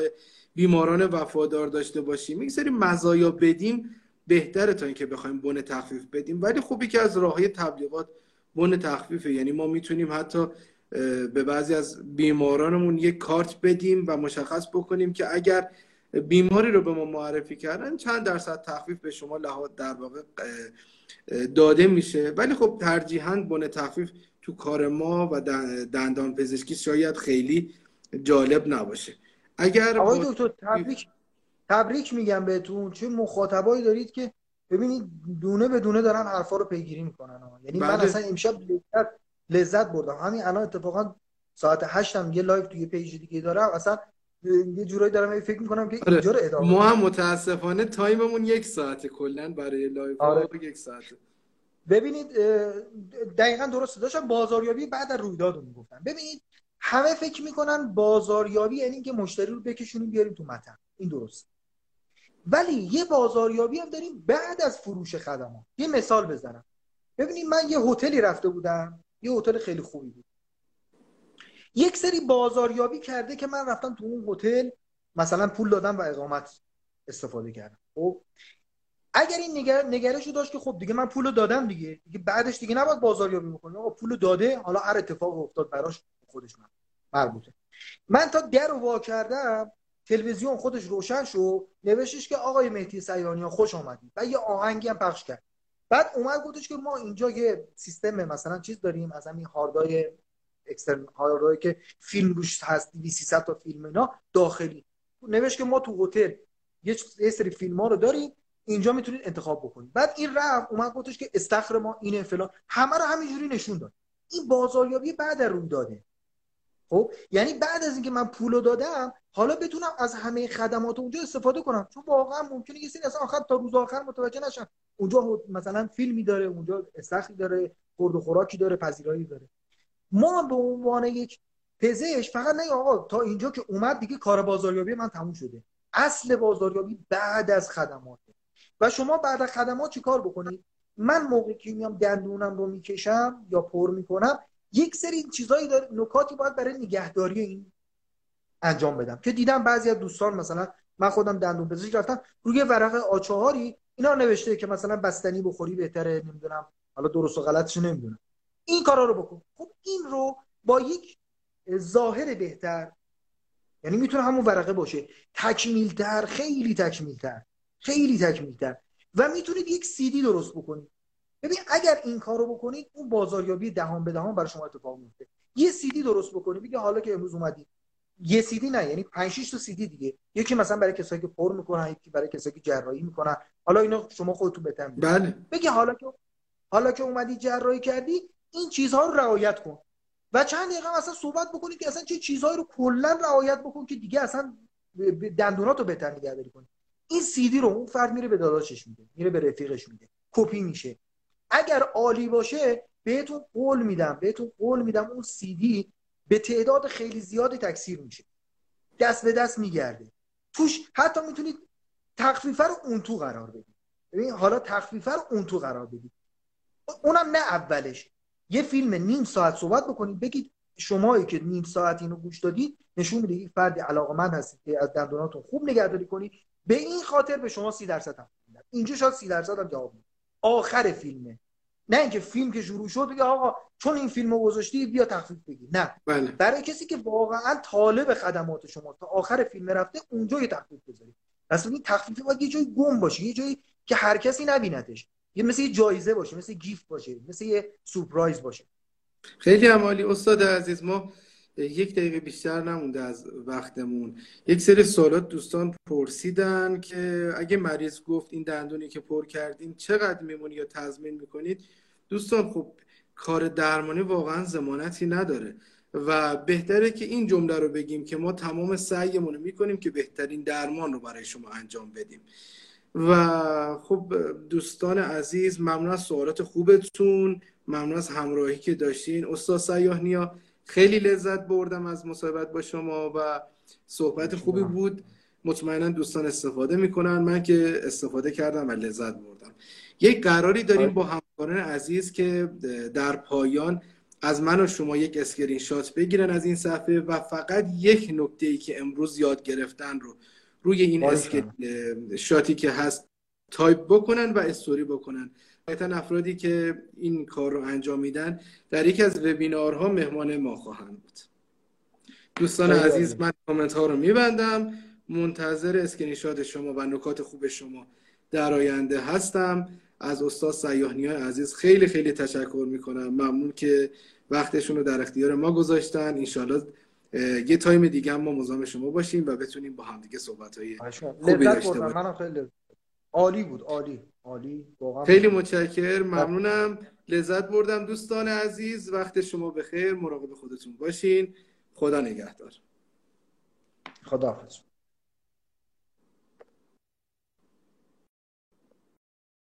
بیماران وفادار داشته باشیم. یک سری مزایا بدیم بهتره تا اینکه بخوایم بن تخفیف بدیم. ولی خوبی که از راههای تبلیغات بن تخفیفه. یعنی ما می‌تونیم حتی به بعضی از بیمارانمون یک کارت بدیم و مشخص بکنیم که اگر بیماری رو به ما معرفی کردن چند درصد تخفیف به شما لحاظ در واقع داده میشه. ولی خب ترجیحاً بن تخفیف تو کار ما و دندان پزشکی شاید خیلی جالب نباشه. اگر آقای دکتر تبریک تبریک میگم بهتون. چه مخاطبایی دارید که ببینید دونه به دونه دارن حرفا رو پیگیری می‌کنن. یعنی من بله. اصلا امشب لذت لذت بردم. همین الان اتفاقا ساعت 8 هم یه live توی page دیگه دارم. اصلا یه جورایی دارم فکر می‌کنم که اینجا رو ادامه ما هم متاسفانه time مون یک ساعته کلا برای live آره. یک ساعته. ببینید دقیقا درست داشتم بازاریابی بعد از رویداد می‌گفتم. ببینید همه فکر می‌کنن بازاریابی یعنی که مشتری رو بکشونیم بیاریم تو متن. این درست ولی یه بازاریابی هم داریم بعد از فروش خدمات. یه مثال بزنم. ببینید من یه هتلی رفته بودم. یه هتل خیلی خوبی بود. یک سری بازاریابی کرده که من رفتم تو اون هتل مثلا پول دادم و اقامت استفاده کردم. خب اگر این نگر... نگرش رو داشت که خب دیگه من پول دادم دیگه. دیگه بعدش دیگه نباید بازاریابی بکنه آقا پول داده حالا هر اتفاق افتاد براش خودش من مربوطه. من تا در رو وا کردم تلویزیون خودش روشن شد نوشتش که آقای مهدی سیانی خوش آمدید. و یه آهنگی هم پخش کرد. بعد اومد گفتش که ما اینجا یه سیستم مثلا چیز داریم از همین هاردای اکسترن هاردایی که فیلم روش هست 300 تا فیلم اینا داخلی. نوشت که ما تو هتل یه سری فیلم ها رو داریم اینجا می‌تونید انتخاب بکنید. بعد این رفت اومد گفتش که استخر ما اینه فلان. همه رو همینجوری نشون داد. این بازاریابی بعد روی داده خب؟ یعنی بعد از اینکه من پولو دادم حالا بتونم از همه خدمات اونجا استفاده کنم. چون واقعا ممکنه یه سری اصلا آخر تا روز آخر متوجه نشن. اونجا مثلا فیلمی داره اونجا استخری داره خورد و خوراکی داره پذیرایی داره. ما به عنوان یک پزشک فقط نه آقا تا اینجا که اومد دیگه کار بازاریابی من تموم شده. اصل بازاریابی بعد از خدمات. و شما بعد از خدمات چی کار بکنید؟ من موقعی که میام دندونم رو می‌کشم یا پر می‌کنم یک سری چیزایی داره نکاتی باید برای نگهداری این انجام بدم. که دیدم بعضی از دوستان مثلا من خودم دندون پزشک رفتم روی ورق آچهاری اینا نوشته که مثلا بستنی بخوری بهتره نمی‌دونم حالا درست و غلطش نمی‌دونم. این کارا رو بکن. خب این رو با یک ظاهر بهتر یعنی می‌تونه همون ورقه باشه. تکمیلتر خیلی تکمیلتر خیلی تکمیلتر. و می‌تونید یک سیدی درست بکنید. ببین اگر این کارو بکنید اون بازاریابی دهان به دهان برای شما اتفاق میفته. یه سیدی درست بکنید بگه حالا که امروز اومدید یه سیدی نه یعنی 5 6 تا سیدی دیگه. یکی مثلا برای کسایی که پر می‌کنن یکی برای کسایی که جراحی می‌کنن. حالا اینو شما خودتون بهتر بله. بگی حالا که حالا که اومدی جراحی کردی این چیزها رو رعایت کن. و چند دقیقه اصلا صحبت بکنید که اصلا چه چیزهایی رو کلا رعایت بکن که دیگه اصلا دندوناتو بهتر نگهداری کنی. این سیدی رو اون فرد میره به داداشش میده میره به رفیقش میده. کپی میشه. اگر عالی باشه بهتون قول میدم بهتون قول میدم اون سیدی به تعداد خیلی زیادی تکثیر میشه. دست به دست میگرده. توش حتی می‌تونید تخفیفه رو اون تو قرار بدید. ببین حالا تخفیفه رو اون تو قرار بدید. اونم نه اولش. یه فیلم نیم ساعت صحبت بکنید بگید شمایی که نیم ساعت اینو گوش دادید نشون میده یک فرد علاقمند هستید که از دندوناتون خوب نگهداری کنید. به این خاطر به شما سی درصد هم اینجا شاید سی درصد هم جواب آخر فیلمه. نه اینکه فیلم که شروع شد بگه آقا چون این فیلمو گذاشتی بیا تخفیف بگیر نه. بله. برای کسی که واقعا طالب خدمات شما تا آخر فیلم رفته اونجا یه تخفیف بذارید اصلا این تخفیف باید یه جای گم باشه یه جایی که هر کسی نبینتش یه مثل یه جایزه باشه مثل گیفت باشه مثل یه سورپرایز باشه. خیلی عمالی. استاد عزیز ما یک دقیقه بیشتر نمونده از وقتمون. یک سری سوالات دوستان پرسیدن که اگه مریض گفت این دندونی که پر کردیم چقدر میمونی یا تضمین می‌کنید؟ دوستان خب کار درمانی واقعا زمانتی نداره و بهتره که این جمله رو بگیم که ما تمام سعیمون رو می‌کنیم که بهترین درمان رو برای شما انجام بدیم. و خب دوستان عزیز ممنون از سوالات خوبتون. ممنون از همراهی که داشتین. استاد سیاه خیلی لذت بردم از مصاحبت با شما و صحبت خوبی بود. مطمئنا دوستان استفاده می‌کنن. من که استفاده کردم و لذت بردم. یک قراری داریم با همکاران عزیز که در پایان از من و شما یک اسکرین شات بگیرن از این صفحه و فقط یک نکته ای که امروز یاد گرفتن رو روی این اسکرین شاتی که هست تایپ بکنن و استوری بکنن. قطعا افرادی که این کار رو انجام میدن در یکی از وبینارها مهمان ما خواهند بود. دوستان عزیز من کامنت ها رو میبندم. منتظر screen شما و نکات خوب شما در آینده هستم. از استاد سیاهنی های عزیز خیلی خیلی تشکر می‌کنم. ممنون که وقتشون رو در اختیار ما گذاشتن. انشالله یه تایم دیگه هم ما مزاحم شما باشیم و بتونیم با هم دیگه صحبت های خوبی داشته باشیم. خیلی عالی بود عالی. عالی خیلی متشکر ممنونم. لذت بردم دوستان عزیز. وقت شما بخیر. مراقب خودتون باشین. خدا نگهدار. خداحافظ.